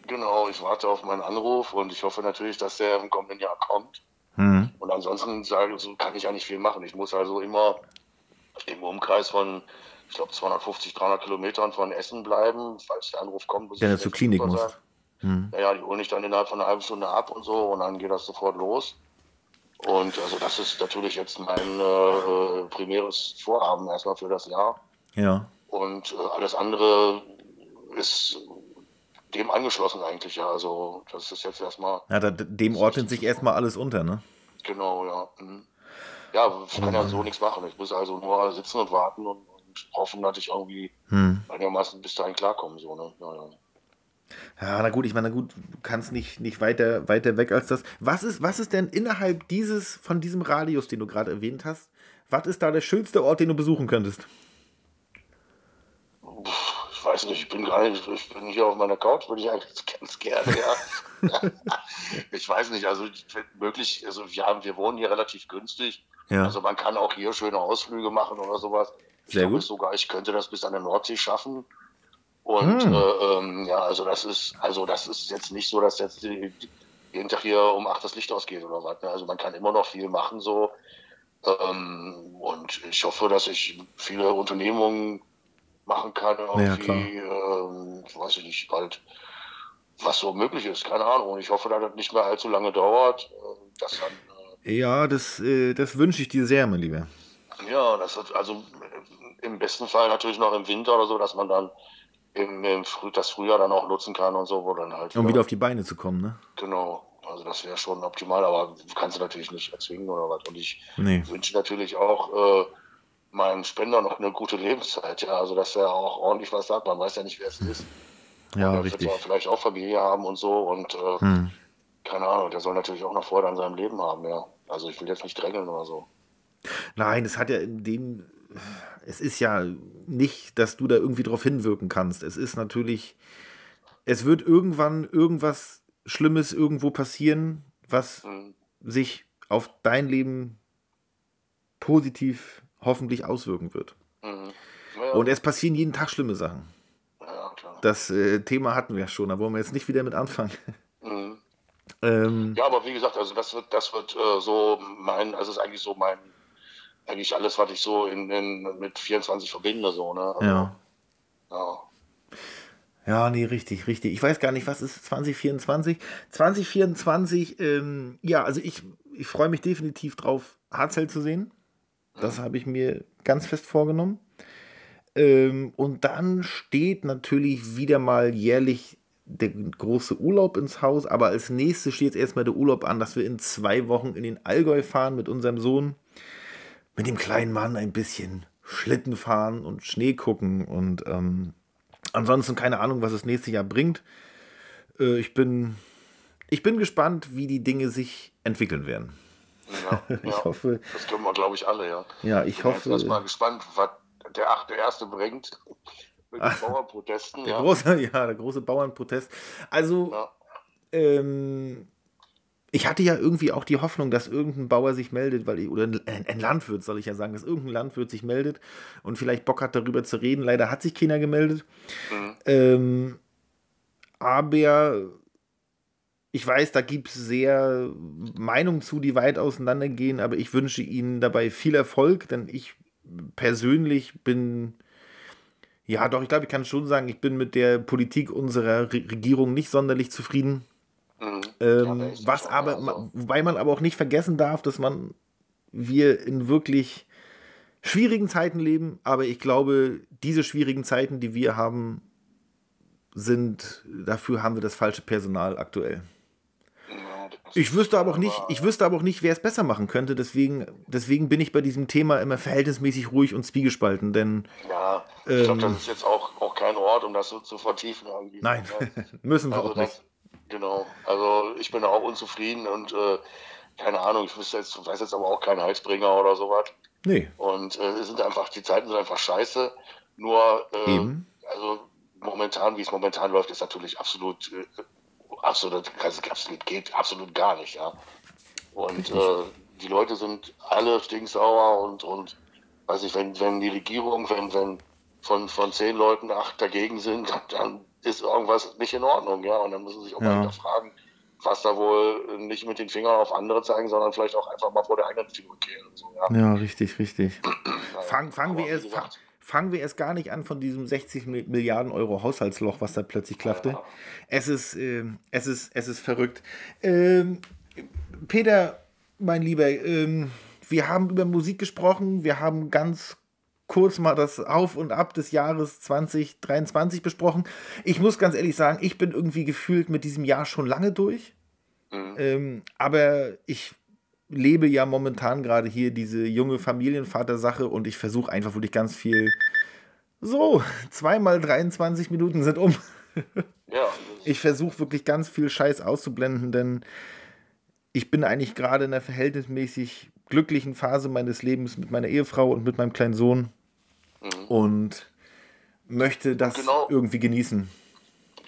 Genau, ich warte auf meinen Anruf und ich hoffe natürlich, dass der im kommenden Jahr kommt. Mhm. Und ansonsten sage, so kann ich ja nicht viel machen. Ich muss also immer im Umkreis von, ich glaube, 250, 300 Kilometern von Essen bleiben, falls der Anruf kommt. Muss ja, ich zur Klinik muss. Mhm. Naja, die holen dich dann innerhalb von einer halben Stunde ab und so und dann geht das sofort los. Und also das ist natürlich jetzt mein äh, primäres Vorhaben erstmal für das Jahr. Ja. Und äh, alles andere ist dem angeschlossen eigentlich, ja. Also das ist jetzt erstmal. Ja, da, dem ordnet sich erstmal alles unter, ne? Genau, ja. Mhm. Ja, ich kann ja so nichts machen. Ich muss also nur sitzen und warten und, und hoffen, dass ich irgendwie hm. einigermaßen bis dahin klarkomme. So, ne? ja, ja. Ja, na gut, ich meine, na gut, du kannst nicht, nicht weiter, weiter weg als das. Was ist, was ist denn innerhalb dieses, von diesem Radius, den du gerade erwähnt hast, was ist da der schönste Ort, den du besuchen könntest? Ich weiß nicht, ich bin gar nicht, ich bin hier auf meiner Couch, würde ich eigentlich ganz gerne, ja. ich weiß nicht, also möglich, also wir haben, wir wohnen hier relativ günstig. Ja. Also man kann auch hier schöne Ausflüge machen oder sowas. Ich Sehr gut. sogar, ich könnte das bis an der Nordsee schaffen. Und hm. äh, ähm, ja, also das ist, also das ist jetzt nicht so, dass jetzt jeden Tag hier um acht das Licht ausgeht oder was. Ne? Also man kann immer noch viel machen so. Ähm, und ich hoffe, dass ich viele Unternehmungen machen kann. Irgendwie, ja, ähm, weiß ich nicht, bald was so möglich ist, keine Ahnung. Und ich hoffe, dass das nicht mehr allzu lange dauert. Äh, dass dann, äh, ja, das, äh, das wünsche ich dir sehr, mein Lieber. Ja, das wird also im besten Fall natürlich noch im Winter oder so, dass man dann im, im Früh, das Frühjahr dann auch nutzen kann und so, wo dann halt. Um wieder auf die Beine zu kommen, ne? Genau. Also das wäre schon optimal, aber kannst du natürlich nicht erzwingen oder was. Und ich Nee. wünsche natürlich auch äh, meinen Spender noch eine gute Lebenszeit, ja. Also dass er auch ordentlich was sagt. Man weiß ja nicht, wer es ist. Ja, wird richtig. ja vielleicht auch Familie haben und so und äh, Hm. keine Ahnung, der soll natürlich auch noch Freude an seinem Leben haben, ja. Also ich will jetzt nicht drängeln oder so. Nein, es hat ja in dem. Es ist ja nicht, dass du da irgendwie drauf hinwirken kannst. Es ist natürlich. Es wird irgendwann irgendwas Schlimmes irgendwo passieren, was Mhm. sich auf dein Leben positiv hoffentlich auswirken wird. Mhm. Ja, Und es passieren jeden Tag schlimme Sachen. ja. Das äh, Thema hatten wir schon, da wollen wir jetzt nicht wieder mit anfangen. Mhm. ähm, Ja, aber wie gesagt, also das wird, das wird äh, so mein, also es ist eigentlich so mein, eigentlich alles, was ich so in, in mit 24 verbinde, so, ne? Also, ja. ja. Ja, nee, richtig, richtig. Ich weiß gar nicht, was ist 2024? 2024, ähm, ja, also ich, ich freue mich definitiv drauf, Harzell zu sehen. Das habe ich mir ganz fest vorgenommen. Ähm, und dann steht natürlich wieder mal jährlich der große Urlaub ins Haus, aber als nächstes steht jetzt erstmal der Urlaub an, dass wir in zwei Wochen in den Allgäu fahren mit unserem Sohn, mit dem kleinen Mann ein bisschen Schlitten fahren und Schnee gucken und ähm, ansonsten keine Ahnung, was das nächste Jahr bringt. Äh, ich, bin, ich bin gespannt, wie die Dinge sich entwickeln werden. Ja, Ich ja. hoffe, Das können wir, glaube ich, alle, ja. ja, ich bin hoffe. erst mal gespannt, was der achte Erste bringt mit den Bauernprotesten. Der Ja. große, ja, der große Bauernprotest. Also, Ja. ähm, ich hatte ja irgendwie auch die Hoffnung, dass irgendein Bauer sich meldet, weil ich, oder ein, ein Landwirt, soll ich ja sagen, dass irgendein Landwirt sich meldet und vielleicht Bock hat, darüber zu reden. Leider hat sich keiner gemeldet. Mhm. Ähm, aber ich weiß, da gibt es sehr Meinungen zu, die weit auseinandergehen, aber ich wünsche Ihnen dabei viel Erfolg, denn ich persönlich bin, ja doch, ich glaube, ich kann schon sagen, ich bin mit der Politik unserer Re Regierung nicht sonderlich zufrieden. Mhm. Ähm, Ja, das was aber, Also, wobei man aber auch nicht vergessen darf, dass man wir in wirklich schwierigen Zeiten leben, aber ich glaube, diese schwierigen Zeiten, die wir haben, sind, dafür haben wir das falsche Personal aktuell. ja, das Ich wüsste aber auch nicht, ich wüsste aber auch nicht, wer es besser machen könnte, deswegen, deswegen bin ich bei diesem Thema immer verhältnismäßig ruhig und zwiegespalten, denn Ja, ich glaube, Ähm, das ist jetzt auch, auch kein Ort, um das so zu vertiefen nein, müssen wir Also auch nicht. Genau. Also ich bin auch unzufrieden und äh, keine Ahnung, ich wüsste jetzt, weiß jetzt aber auch keinen Heilsbringer oder sowas. Nee, Und äh, es sind einfach, die Zeiten sind einfach scheiße. Nur, äh, also momentan, wie es momentan läuft, ist natürlich absolut, äh, absolut, also absolut geht absolut gar nicht, ja. Und äh, die Leute sind alle stinksauer und, und weiß ich, wenn, wenn die Regierung, wenn, wenn von, von zehn Leuten acht dagegen sind, dann ist irgendwas nicht in Ordnung, ja. Und dann müssen sie sich auch Ja. mal hinterfragen, was da wohl nicht mit den Fingern auf andere zeigen, sondern vielleicht auch einfach mal vor der eigenen Figur kehren. So, ja. ja, richtig, richtig. Naja, Fangen fangen wir, erst, gesagt, fangen wir erst gar nicht an von diesem 60 Mi- Milliarden Euro Haushaltsloch, was da plötzlich klaffte. Ja. Es, ist, ähm, es, ist, es ist verrückt. Ähm, Peter, mein Lieber, ähm, wir haben über Musik gesprochen. Wir haben ganz kurz mal das Auf und Ab des Jahres 2023 besprochen. Ich muss ganz ehrlich sagen, ich bin irgendwie gefühlt mit diesem Jahr schon lange durch. Mhm. Ähm, aber ich lebe ja momentan gerade hier diese junge Familienvater-Sache und ich versuche einfach wirklich ganz viel. So, zweimal 23 Minuten sind um. ja, Ich versuche wirklich ganz viel Scheiß auszublenden, denn ich bin eigentlich gerade in einer verhältnismäßig glücklichen Phase meines Lebens mit meiner Ehefrau und mit meinem kleinen Sohn und möchte das Genau. irgendwie genießen.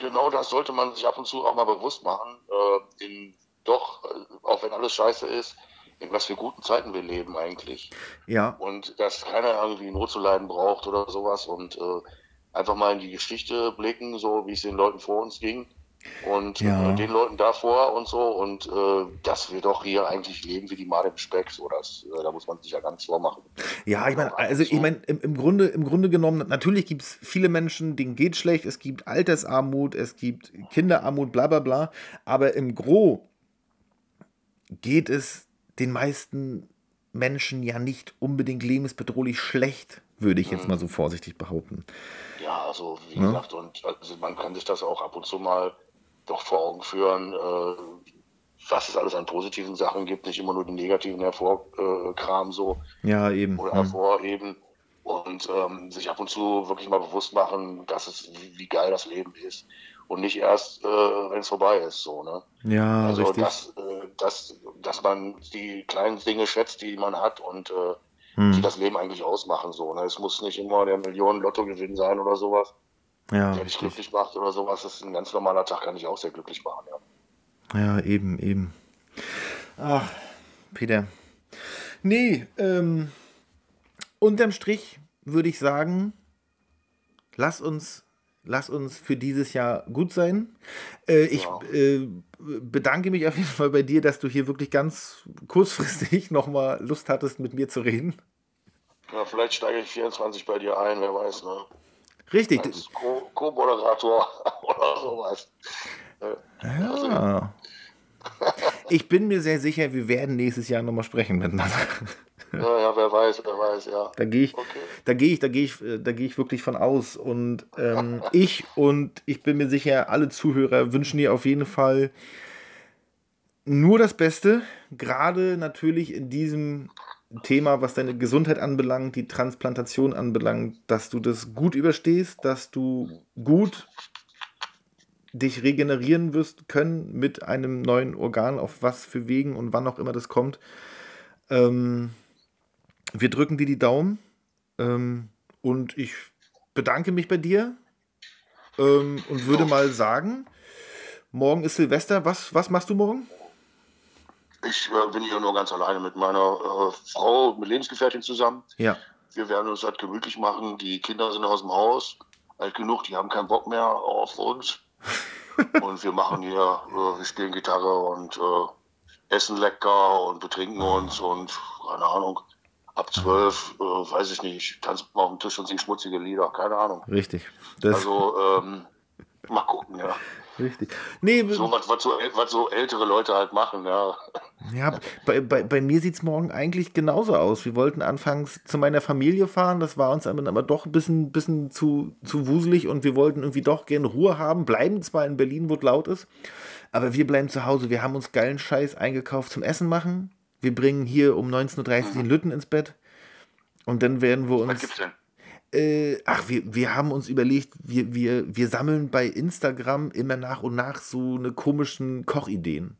genau das sollte man sich ab und zu auch mal bewusst machen. Äh, in, doch, äh, auch wenn alles scheiße ist, in was für guten Zeiten wir leben eigentlich. Ja, Und dass keiner irgendwie Not zu leiden braucht oder sowas und äh, einfach mal in die Geschichte blicken, so wie es den Leuten vor uns ging. Und Ja. äh, den Leuten davor und so. Und äh, dass wir doch hier eigentlich leben wie die Made im Speck. So, das, äh, da muss man sich ja gar nichts vormachen. Ja, ich meine, also ich meine, im, im, Grunde, im Grunde genommen, natürlich gibt es viele Menschen, denen geht schlecht, es gibt Altersarmut, es gibt Kinderarmut, bla bla bla, aber im Gro geht es den meisten Menschen ja nicht unbedingt lebensbedrohlich schlecht, würde ich jetzt mal so vorsichtig behaupten. Ja, also wie Ja. gesagt, und also man kann sich das auch ab und zu mal doch vor Augen führen, äh, was es alles an positiven Sachen gibt, nicht immer nur die negativen hervorkramen so Ja, eben. oder hervorheben und ähm, sich ab und zu wirklich mal bewusst machen, dass es wie, wie geil das Leben ist und nicht erst, äh, wenn es vorbei ist, so ne. Ja, Also richtig. dass, äh, dass, dass man die kleinen Dinge schätzt, die man hat und äh, Hm. die das Leben eigentlich ausmachen. So, ne? Es muss nicht immer der Millionen-Lottogewinn sein oder sowas, ja, der dich glücklich macht oder sowas. Das ist ein ganz normaler Tag, kann dich auch sehr glücklich machen. Ja. Ja, eben, eben. Ach, Peter. Nee, ähm, unterm Strich würde ich sagen, lass uns, lass uns für dieses Jahr gut sein. Äh, ich Ja. äh, bedanke mich auf jeden Fall bei dir, dass du hier wirklich ganz kurzfristig nochmal Lust hattest, mit mir zu reden. Ja, vielleicht steige ich 24 bei dir ein, wer weiß, ne? Richtig. Als Co- Co-Moderator oder sowas. Äh, Ja. Ich bin mir sehr sicher, wir werden nächstes Jahr nochmal sprechen miteinander. Ja, ja, wer weiß, wer weiß, ja. Da gehe ich, Okay. da gehe ich, da gehe ich, äh, da gehe ich wirklich von aus. Und ähm, ich und ich bin mir sicher, alle Zuhörer wünschen dir auf jeden Fall nur das Beste. Gerade natürlich in diesem Thema, was deine Gesundheit anbelangt, die Transplantation anbelangt, dass du das gut überstehst, dass du gut dich regenerieren wirst können mit einem neuen Organ, auf was für Wegen und wann auch immer das kommt. Ähm, wir drücken dir die Daumen ähm, und ich bedanke mich bei dir ähm, und würde mal sagen, morgen ist Silvester. Was, was machst du morgen? Ich äh, bin hier nur ganz alleine mit meiner äh, Frau, mit Lebensgefährtin zusammen. Ja. Wir werden uns das gemütlich machen. Die Kinder sind aus dem Haus, alt genug, die haben keinen Bock mehr auf uns. und wir machen hier, äh, wir spielen Gitarre und äh, essen lecker und betrinken uns und keine Ahnung. Ab zwölf, äh, weiß ich nicht, tanzen wir auf dem Tisch und singen schmutzige Lieder, keine Ahnung. Richtig. Das, Also, ähm, mal gucken, ja. richtig. Nee, So was, was, so, was so ältere Leute halt machen, ja. Ja, bei, bei, bei mir sieht es morgen eigentlich genauso aus. Wir wollten anfangs zu meiner Familie fahren, das war uns aber doch ein bisschen, bisschen zu, zu wuselig und wir wollten irgendwie doch gerne Ruhe haben, bleiben zwar in Berlin, wo es laut ist, aber wir bleiben zu Hause. Wir haben uns geilen Scheiß eingekauft zum Essen machen. Wir bringen hier um 19.30 Uhr den Lütten ins Bett und dann werden wir Was uns... gibt's denn? Äh, ach, wir, wir haben uns überlegt, wir, wir, wir sammeln bei Instagram immer nach und nach so eine komischen Kochideen.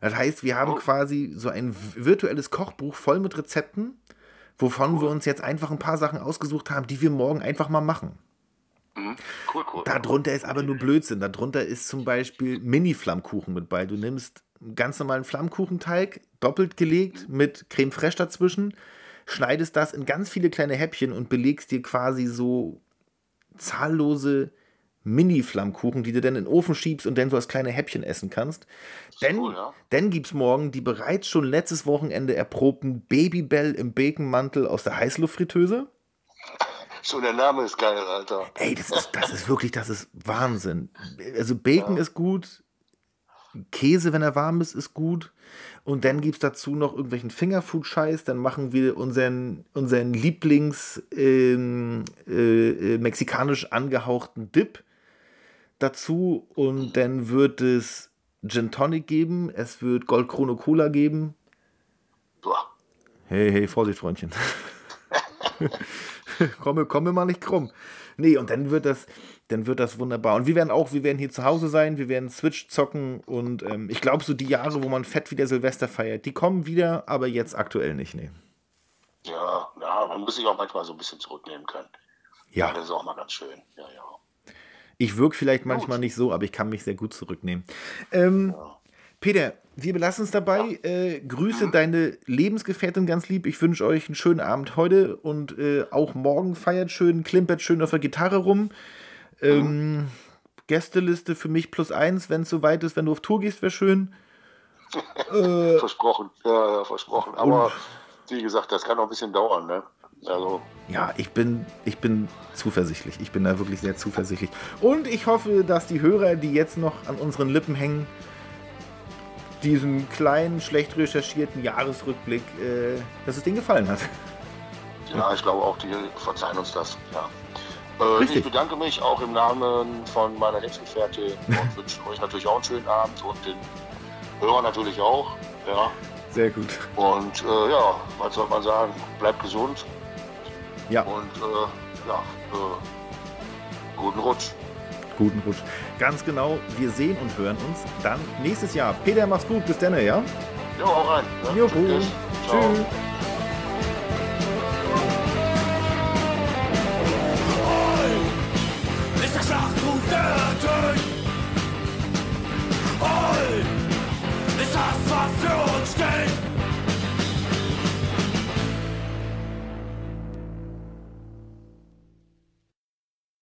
Das heißt, wir haben Oh. quasi so ein virtuelles Kochbuch voll mit Rezepten, wovon wir uns jetzt einfach ein paar Sachen ausgesucht haben, die wir morgen einfach mal machen. Mhm. Cool, cool. Darunter ist aber nur Blödsinn. Darunter ist zum Beispiel Mini-Flammkuchen mit bei. Du nimmst einen ganz normalen Flammkuchenteig, doppelt gelegt, mit Creme fraiche dazwischen, schneidest das in ganz viele kleine Häppchen und belegst dir quasi so zahllose Mini-Flammkuchen, die du dann in den Ofen schiebst und dann so als kleine Häppchen essen kannst. Dann, cool, ja. dann gibt es morgen die bereits schon letztes Wochenende erprobten Babybell im Baconmantel aus der Heißluftfritteuse. Schon der Name ist geil, Alter. Ey, das ist, das ist wirklich, das ist Wahnsinn. Also Bacon ist gut, Käse, wenn er warm ist, ist gut. Und dann gibt es dazu noch irgendwelchen Fingerfood-Scheiß. Dann machen wir unseren, unseren Lieblings ähm, äh, äh, mexikanisch angehauchten Dip dazu. Und dann wird es Gin Tonic geben. Es wird Goldkrone Cola geben. Boah. Hey, hey, Vorsicht, Freundchen. komme, komme mal nicht krumm. Nee, und dann wird das, dann wird das wunderbar. Und wir werden auch, wir werden hier zu Hause sein, wir werden Switch zocken und ähm, ich glaube, so die Jahre, wo man fett wieder Silvester feiert, die kommen wieder, aber jetzt aktuell nicht, nee. Ja, ja, man muss sich auch manchmal so ein bisschen zurücknehmen können. Ja, Das ist auch mal ganz schön. Ja, ja. ich wirke vielleicht manchmal nicht so, aber ich kann mich sehr gut zurücknehmen. Ähm, Peter, wir belassen es dabei. Äh, grüße deine Lebensgefährtin ganz lieb. Ich wünsche euch einen schönen Abend heute und äh, auch morgen feiert schön, klimpert schön auf der Gitarre rum. Ähm, Gästeliste für mich plus eins, wenn es soweit ist, wenn du auf Tour gehst, wäre schön. Versprochen. Ja, ja, versprochen. Aber wie gesagt, das kann noch ein bisschen dauern, ne? Also, Ja, ich bin, ich bin zuversichtlich. Ich bin da wirklich sehr zuversichtlich. Und ich hoffe, dass die Hörer, die jetzt noch an unseren Lippen hängen, diesem kleinen, schlecht recherchierten Jahresrückblick, äh, dass es denen gefallen hat. Ja, ich glaube auch, die verzeihen uns das. Ja. Äh, ich bedanke mich auch im Namen von meiner Lebensgefährtin und wünsche euch natürlich auch einen schönen Abend und den Hörern natürlich auch. Ja. Sehr gut. Und äh, ja, was soll man sagen? Bleibt gesund Ja, und äh, ja, äh, guten Rutsch guten Rutsch. Ganz genau, wir sehen und hören uns dann nächstes Jahr. Peter, mach's gut, bis dann, ja? Jo, auch rein. Ne? Juhu. Tschüss. Tschüss. Das, was für uns steht.